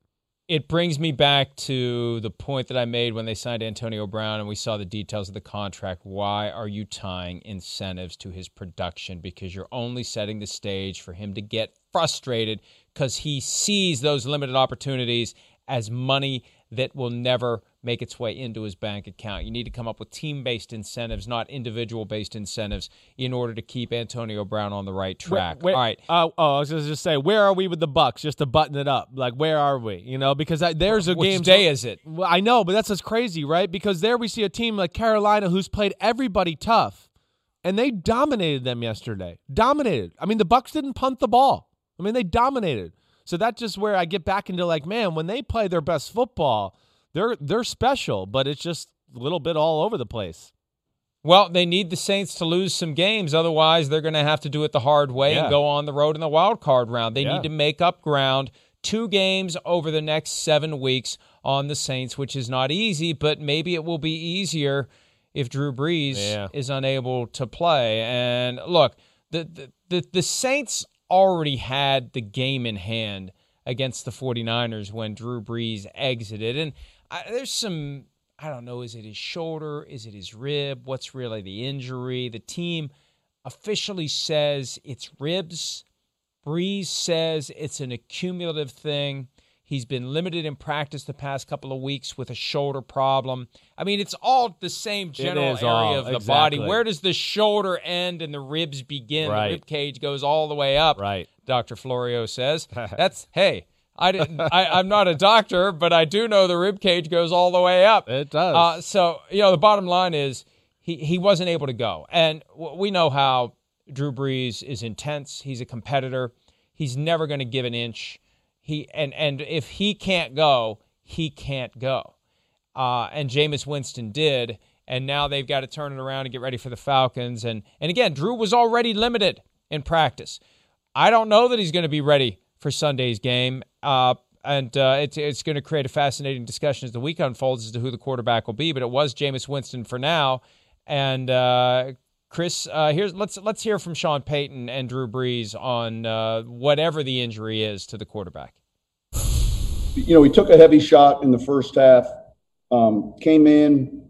[SPEAKER 1] It brings me back to the point that I made when they signed Antonio Brown and we saw the details of the contract. Why are you tying incentives to his production? Because you're only setting the stage for him to get frustrated because he sees those limited opportunities as money that will never make its way into his bank account. You need to come up with team based incentives, not individual based incentives, in order to keep Antonio Brown on the right track.
[SPEAKER 4] Where, where,
[SPEAKER 1] All right.
[SPEAKER 4] Uh, oh, I was going to just say, where are we with the Bucks? Just to button it up, like where are we? You know, because I, there's a
[SPEAKER 1] Which
[SPEAKER 4] game.
[SPEAKER 1] day is it?
[SPEAKER 4] Well, I know, but that's just crazy, right? Because there we see a team like Carolina who's played everybody tough, and they dominated them yesterday. Dominated. I mean, the Bucks didn't punt the ball. I mean, they dominated. So that's just where I get back into like, man, when they play their best football, they're they're special, but it's just a little bit all over the place.
[SPEAKER 1] Well, they need the Saints to lose some games. Otherwise, they're going to have to do it the hard way
[SPEAKER 4] Yeah.
[SPEAKER 1] and go on the road in the wild card round. They
[SPEAKER 4] Yeah.
[SPEAKER 1] need to make up ground. Two games over the next seven weeks on the Saints, which is not easy, but maybe it will be easier if Drew Brees
[SPEAKER 4] Yeah.
[SPEAKER 1] is unable to play. And look, the, the, the, the Saints already had the game in hand against the 49ers when Drew Brees exited. And I, there's some, I don't know, is it his shoulder? Is it his rib? What's really the injury? The team officially says it's ribs. Brees says it's an accumulative thing. He's been limited in practice the past couple of weeks with a shoulder problem. I mean, it's all the same general area
[SPEAKER 4] all,
[SPEAKER 1] of the body. Where does the shoulder end and the ribs begin?
[SPEAKER 4] Right.
[SPEAKER 1] The rib cage goes all the way up.
[SPEAKER 4] Right.
[SPEAKER 1] Dr. Florio says. That's hey, I didn't. I, I'm not a doctor, but I do know the rib cage goes all the way up.
[SPEAKER 4] It does.
[SPEAKER 1] Uh, so you know, the bottom line is he he wasn't able to go, and we know how Drew Brees is intense. He's a competitor. He's never going to give an inch. He and and if he can't go, he can't go. Uh, and Jameis Winston did, and now they've got to turn it around and get ready for the Falcons. And and again, Drew was already limited in practice. I don't know that he's going to be ready for Sunday's game. Uh, and uh, it's it's going to create a fascinating discussion as the week unfolds as to who the quarterback will be. But it was Jameis Winston for now. And uh, Chris, uh, here's let's let's hear from Sean Payton and Drew Brees on uh, whatever the injury is to the quarterback.
[SPEAKER 11] you know, he took a heavy shot in the first half, um, came in.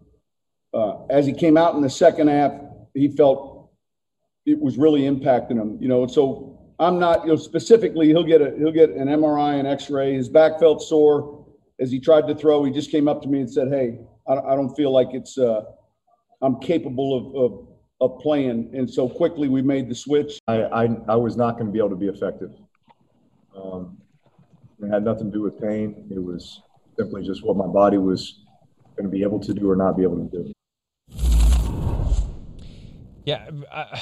[SPEAKER 11] Uh, as he came out in the second half, he felt it was really impacting him, you know. So I'm not, you know, specifically, he'll get a he'll get an MRI and X-ray. His back felt sore as he tried to throw. He just came up to me and said, "Hey, I, I don't feel like it's uh, I'm capable of, of of playing." And so quickly we made the switch.
[SPEAKER 12] I, I, I was not going to be able to be effective. Um, it had nothing to do with pain. It was simply just what my body was going to be able to do or not be able to do.
[SPEAKER 1] Yeah, uh,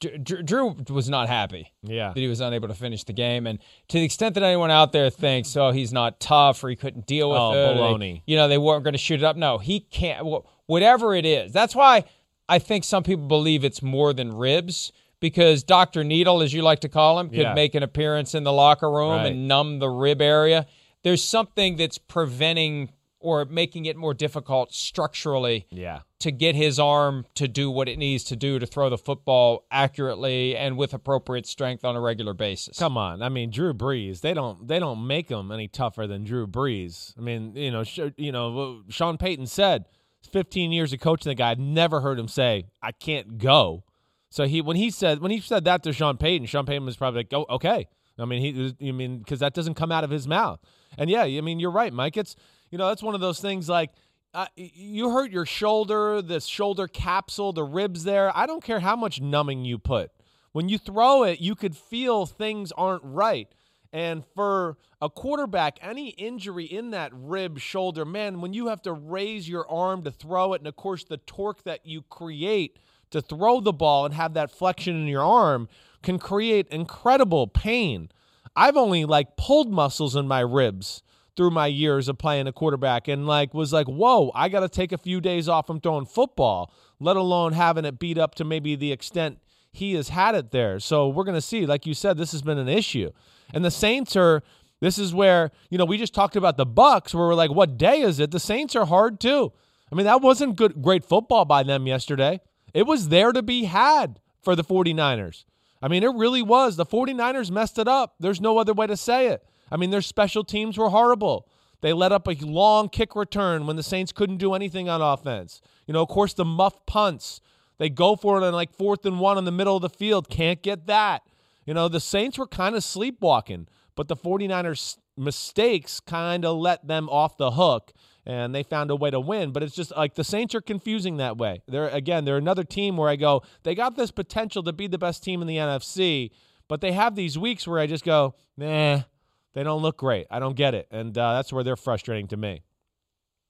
[SPEAKER 1] Dr- Dr- Drew was not happy.
[SPEAKER 4] Yeah.
[SPEAKER 1] that he was unable to finish the game, and to the extent that anyone out there thinks, "Oh, he's not tough," or he couldn't deal with
[SPEAKER 4] Oh,
[SPEAKER 1] it, or they-
[SPEAKER 4] baloney.
[SPEAKER 1] you know, they weren't going to shoot it up. No, he can't. Whatever it is, that's why I think some people believe it's more than ribs. Because Doctor Needle, as you like to call him, could
[SPEAKER 4] Yeah.
[SPEAKER 1] make an appearance in the locker room
[SPEAKER 4] Right.
[SPEAKER 1] and numb the rib area. There's something that's preventing or making it more difficult structurally
[SPEAKER 4] Yeah.
[SPEAKER 1] to get his arm to do what it needs to do to throw the football accurately and with appropriate strength on a regular basis.
[SPEAKER 4] Come on, I mean Drew Brees. They don't they don't make him any tougher than Drew Brees. I mean, you know, sh- you know, Sean Payton said, 15 years of coaching the guy. I've never heard him say, "I can't go." So he when he said when he said that to Sean Payton, Sean Payton was probably like, "Oh, okay." I mean, he you mean because that doesn't come out of his mouth. And yeah, I mean, you're right, Mike. It's you know that's one of those things like. Uh, you hurt your shoulder, this shoulder capsule, the ribs there. I don't care how much numbing you put. When you throw it, you could feel things aren't right. And for a quarterback, any injury in that rib, shoulder, man, when you have to raise your arm to throw it, and of course, the torque that you create to throw the ball and have that flexion in your arm can create incredible pain. I've only like pulled muscles in my ribs through my years of playing a quarterback and like was like, whoa, I got to take a few days off from throwing football, let alone having it beat up to maybe the extent he has had it there. So we're going to see. Like you said, this has been an issue. And the Saints are. This is where you know we just talked about the Bucks, where we're like, what day is it? The Saints are hard too. I mean, that wasn't good, great football by them yesterday. It was there to be had for the 49ers. I mean, it really was. The 49ers messed it up. There's no other way to say it. I mean, their special teams were horrible. They let up a long kick return when the Saints couldn't do anything on offense. You know, of course, the muff punts. They go for it on like fourth and one in the middle of the field. Can't get that. You know, the Saints were kind of sleepwalking, but the 49ers' mistakes kind of let them off the hook and they found a way to win. But it's just like the Saints are confusing that way. They're again, they're another team where I go, they got this potential to be the best team in the NFC, but they have these weeks where I just go, nah, they don't look great. I don't get it, and uh, that's where they're frustrating to me.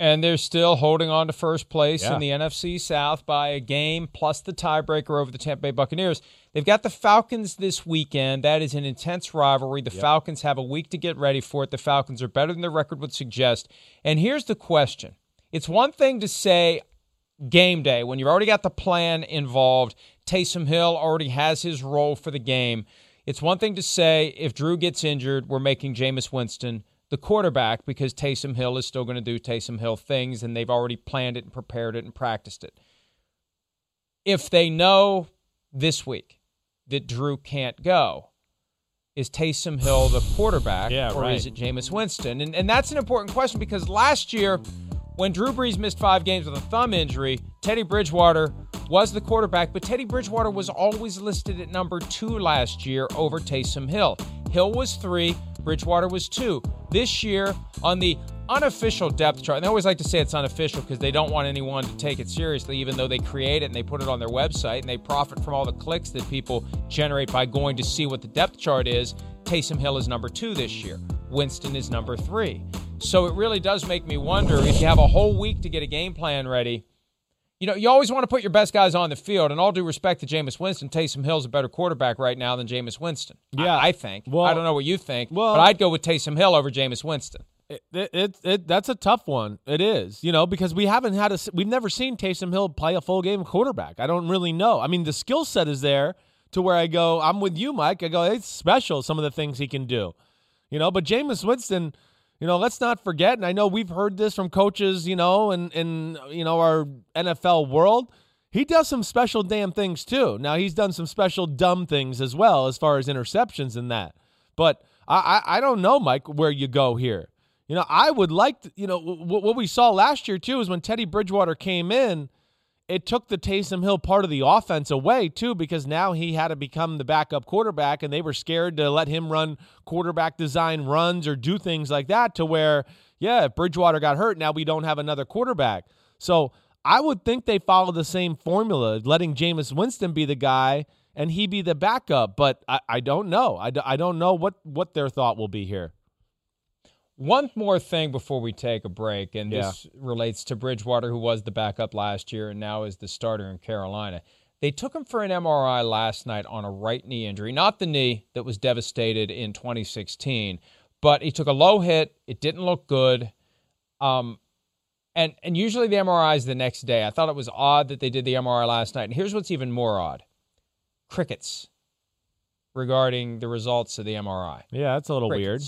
[SPEAKER 1] And they're still holding on to first place
[SPEAKER 4] Yeah.
[SPEAKER 1] in the NFC South by a game plus the tiebreaker over the Tampa Bay Buccaneers. They've got the Falcons this weekend. That is an intense rivalry. The Falcons have a week to get ready for it. The Falcons are better than their record would suggest. And here's the question it's one thing to say game day when you've already got the plan involved. Taysom Hill already has his role for the game. It's one thing to say if Drew gets injured, we're making Jameis Winston the quarterback because Taysom Hill is still going to do Taysom Hill things and they've already planned it and prepared it and practiced it. If they know this week that Drew can't go, is Taysom Hill the quarterback
[SPEAKER 4] Yeah,
[SPEAKER 1] or
[SPEAKER 4] right.
[SPEAKER 1] is it Jameis Winston? And, and that's an important question because last year, when Drew Brees missed five games with a thumb injury, Teddy Bridgewater was the quarterback, but Teddy Bridgewater was always listed at number two last year over Taysom Hill. Hill was three, Bridgewater was two. This year, on the unofficial depth chart, and they always like to say it's unofficial because they don't want anyone to take it seriously, even though they create it and they put it on their website and they profit from all the clicks that people generate by going to see what the depth chart is. Taysom Hill is number two this year. Winston is number three. So it really does make me wonder if you have a whole week to get a game plan ready. You know, you always want to put your best guys on the field. And all due respect to Jameis Winston, Taysom Hill's a better quarterback right now than Jameis Winston.
[SPEAKER 4] Yeah.
[SPEAKER 1] I, I think.
[SPEAKER 4] Well-
[SPEAKER 1] I don't know what you think,
[SPEAKER 4] Well-
[SPEAKER 1] but I'd go with Taysom Hill over Jameis Winston.
[SPEAKER 4] It, it, it, that's a tough one. It is, you know, because we haven't had a we've never seen Taysom Hill play a full game quarterback. I don't really know. I mean, the skill set is there to where I go. I'm with you, Mike. I go. It's special. Some of the things he can do, you know. But Jameis Winston, you know, let's not forget. And I know we've heard this from coaches, you know, and in you know our NFL world. He does some special damn things too. Now he's done some special dumb things as well, as far as interceptions and that. But I, I, I don't know, Mike, where you go here. You know, I would like to, you know, w- what we saw last year too is when Teddy Bridgewater came in, it took the Taysom Hill part of the offense away too because now he had to become the backup quarterback and they were scared to let him run quarterback design runs or do things like that to where, yeah, if Bridgewater got hurt, now we don't have another quarterback. So I would think they follow the same formula, letting Jameis Winston be the guy and he be the backup. But I, I don't know. I, I don't know what, what their thought will be here.
[SPEAKER 1] One more thing before we take a break, and this relates to Bridgewater, who was the backup last year and now is the starter in Carolina. They took him for an MRI last night on a right knee injury, not the knee that was devastated in 2016, but he took a low hit. It didn't look good. Um, and and usually the MRI is the next day. I thought it was odd that they did the MRI last night. And here's what's even more odd: crickets regarding the results of the MRI.
[SPEAKER 4] Yeah, that's a little weird.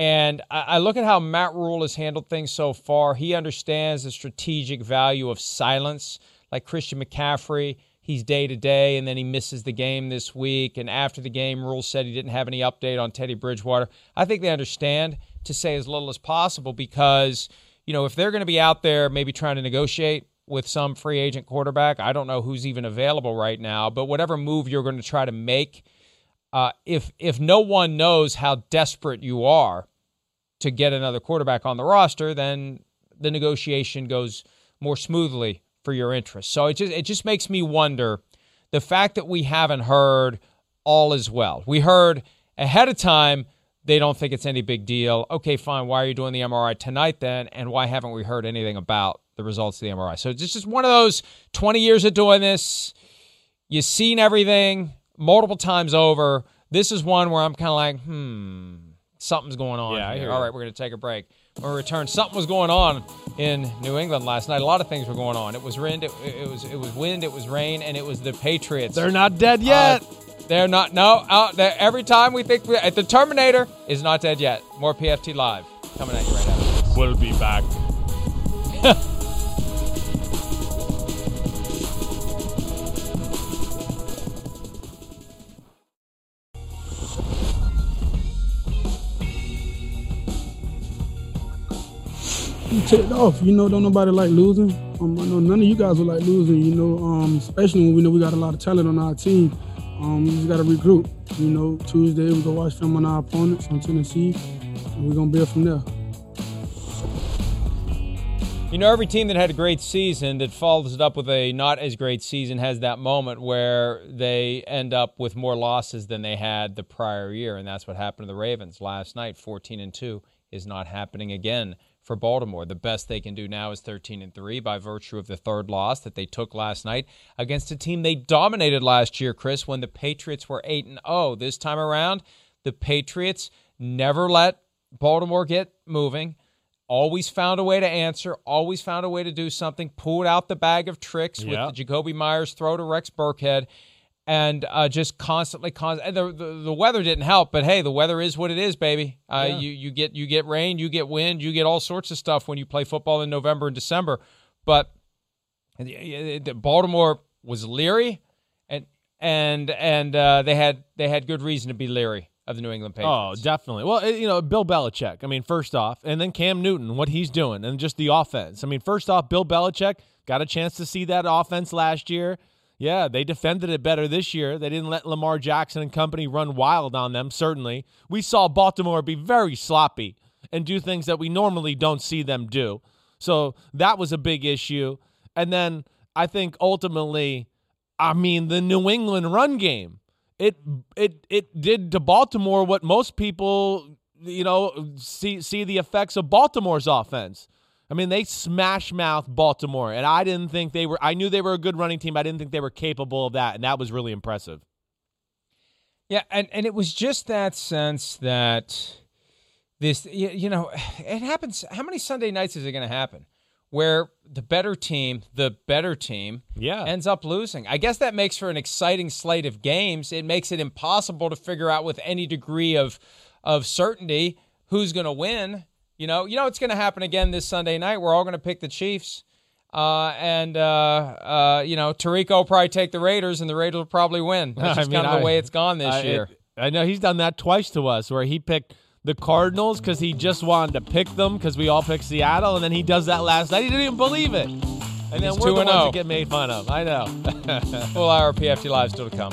[SPEAKER 1] And I, I look at how Matt Rhule has handled things so far. He understands the strategic value of silence, like Christian McCaffrey. He's day to day, and then he misses the game this week. And after the game, Rhule said he didn't have any update on Teddy Bridgewater. I think they understand to say as little as possible because, you know, if they're going to be out there maybe trying to negotiate with some free agent quarterback, I don't know who's even available right now, but whatever move you're going to try to make, uh, if if no one knows how desperate you are to get another quarterback on the roster, then the negotiation goes more smoothly for your interest. So it just it just makes me wonder the fact that we haven't heard all is well. We heard ahead of time, they don't think it's any big deal. Okay, fine. Why are you doing the MRI tonight then? And why haven't we heard anything about the results of the MRI? So it's just one of those 20 years of doing this. You've seen everything multiple times over. This is one where I'm kind of like, hmm, something's going on.
[SPEAKER 4] Yeah, I
[SPEAKER 1] here.
[SPEAKER 4] hear
[SPEAKER 1] All right, we're going to take a break. When we return, something was going on in New England last night. A lot of things were going on. It was wind, it, it was it was wind, it was rain, and it was the Patriots.
[SPEAKER 4] They're not dead yet.
[SPEAKER 1] Uh, they're not. No, uh, every time we think we, the Terminator is not dead yet. More PFT live coming at you right now.
[SPEAKER 4] We'll be back.
[SPEAKER 13] you ticked off. You know, don't nobody like losing. Um, I know none of you guys would like losing. You know, um, especially when we know we got a lot of talent on our team. Um, we just got to regroup. You know, Tuesday we go watch film on our opponents on Tennessee, and we're gonna build from there.
[SPEAKER 1] You know, every team that had a great season that follows it up with a not as great season has that moment where they end up with more losses than they had the prior year, and that's what happened to the Ravens last night. 14 and 2 is not happening again for Baltimore. The best they can do now is 13 and 3 by virtue of the third loss that they took last night against a team they dominated last year, Chris, when the Patriots were 8 and 0. This time around, the Patriots never let Baltimore get moving always found a way to answer, always found a way to do something, pulled out the bag of tricks
[SPEAKER 4] Yeah.
[SPEAKER 1] with the Jakobi Meyers throw to Rex Burkhead, and uh, just constantly, con- the, the the weather didn't help. But hey, the weather is what it is, baby. Uh,
[SPEAKER 4] Yeah.
[SPEAKER 1] You you get you get rain, you get wind, you get all sorts of stuff when you play football in November and December. But Baltimore was leery, and and and uh, they had they had good reason to be leery of the New England Patriots.
[SPEAKER 4] Oh, definitely. Well, you know, Bill Belichick. I mean, first off, and then Cam Newton, what he's doing, and just the offense. I mean, first off, Bill Belichick got a chance to see that offense last year. Yeah, they defended it better this year. They didn't let Lamar Jackson and company run wild on them, certainly. We saw Baltimore be very sloppy and do things that we normally don't see them do. So that was a big issue. And then I think ultimately, I mean, the New England run game it it it did to Baltimore what most people you know see see the effects of Baltimore's offense. I mean, they smash mouth Baltimore, and I didn't think they were. I knew they were a good running team. I didn't think they were capable of that, and that was really impressive.
[SPEAKER 1] Yeah, and, and it was just that sense that this, you, you know, it happens. How many Sunday nights is it going to happen where the better team, the better team,
[SPEAKER 4] yeah.
[SPEAKER 1] ends up losing? I guess that makes for an exciting slate of games. It makes it impossible to figure out with any degree of of certainty who's going to win. You know, you know it's going to happen again this Sunday night. We're all going to pick the Chiefs. Uh, and uh, uh, you know, Tarico will probably take the Raiders, and the Raiders will probably win. That's
[SPEAKER 4] I mean,
[SPEAKER 1] kind of
[SPEAKER 4] I-
[SPEAKER 1] the way it's gone this
[SPEAKER 4] I-
[SPEAKER 1] year.
[SPEAKER 4] I know he's done that twice to us, where he picked the Cardinals because he just wanted to pick them because we all picked Seattle, and then he does that last night. He didn't even believe it, and then we're the
[SPEAKER 1] 2-0.
[SPEAKER 4] ones that get made fun of. I know.
[SPEAKER 1] Full hour of PFT Live still to come.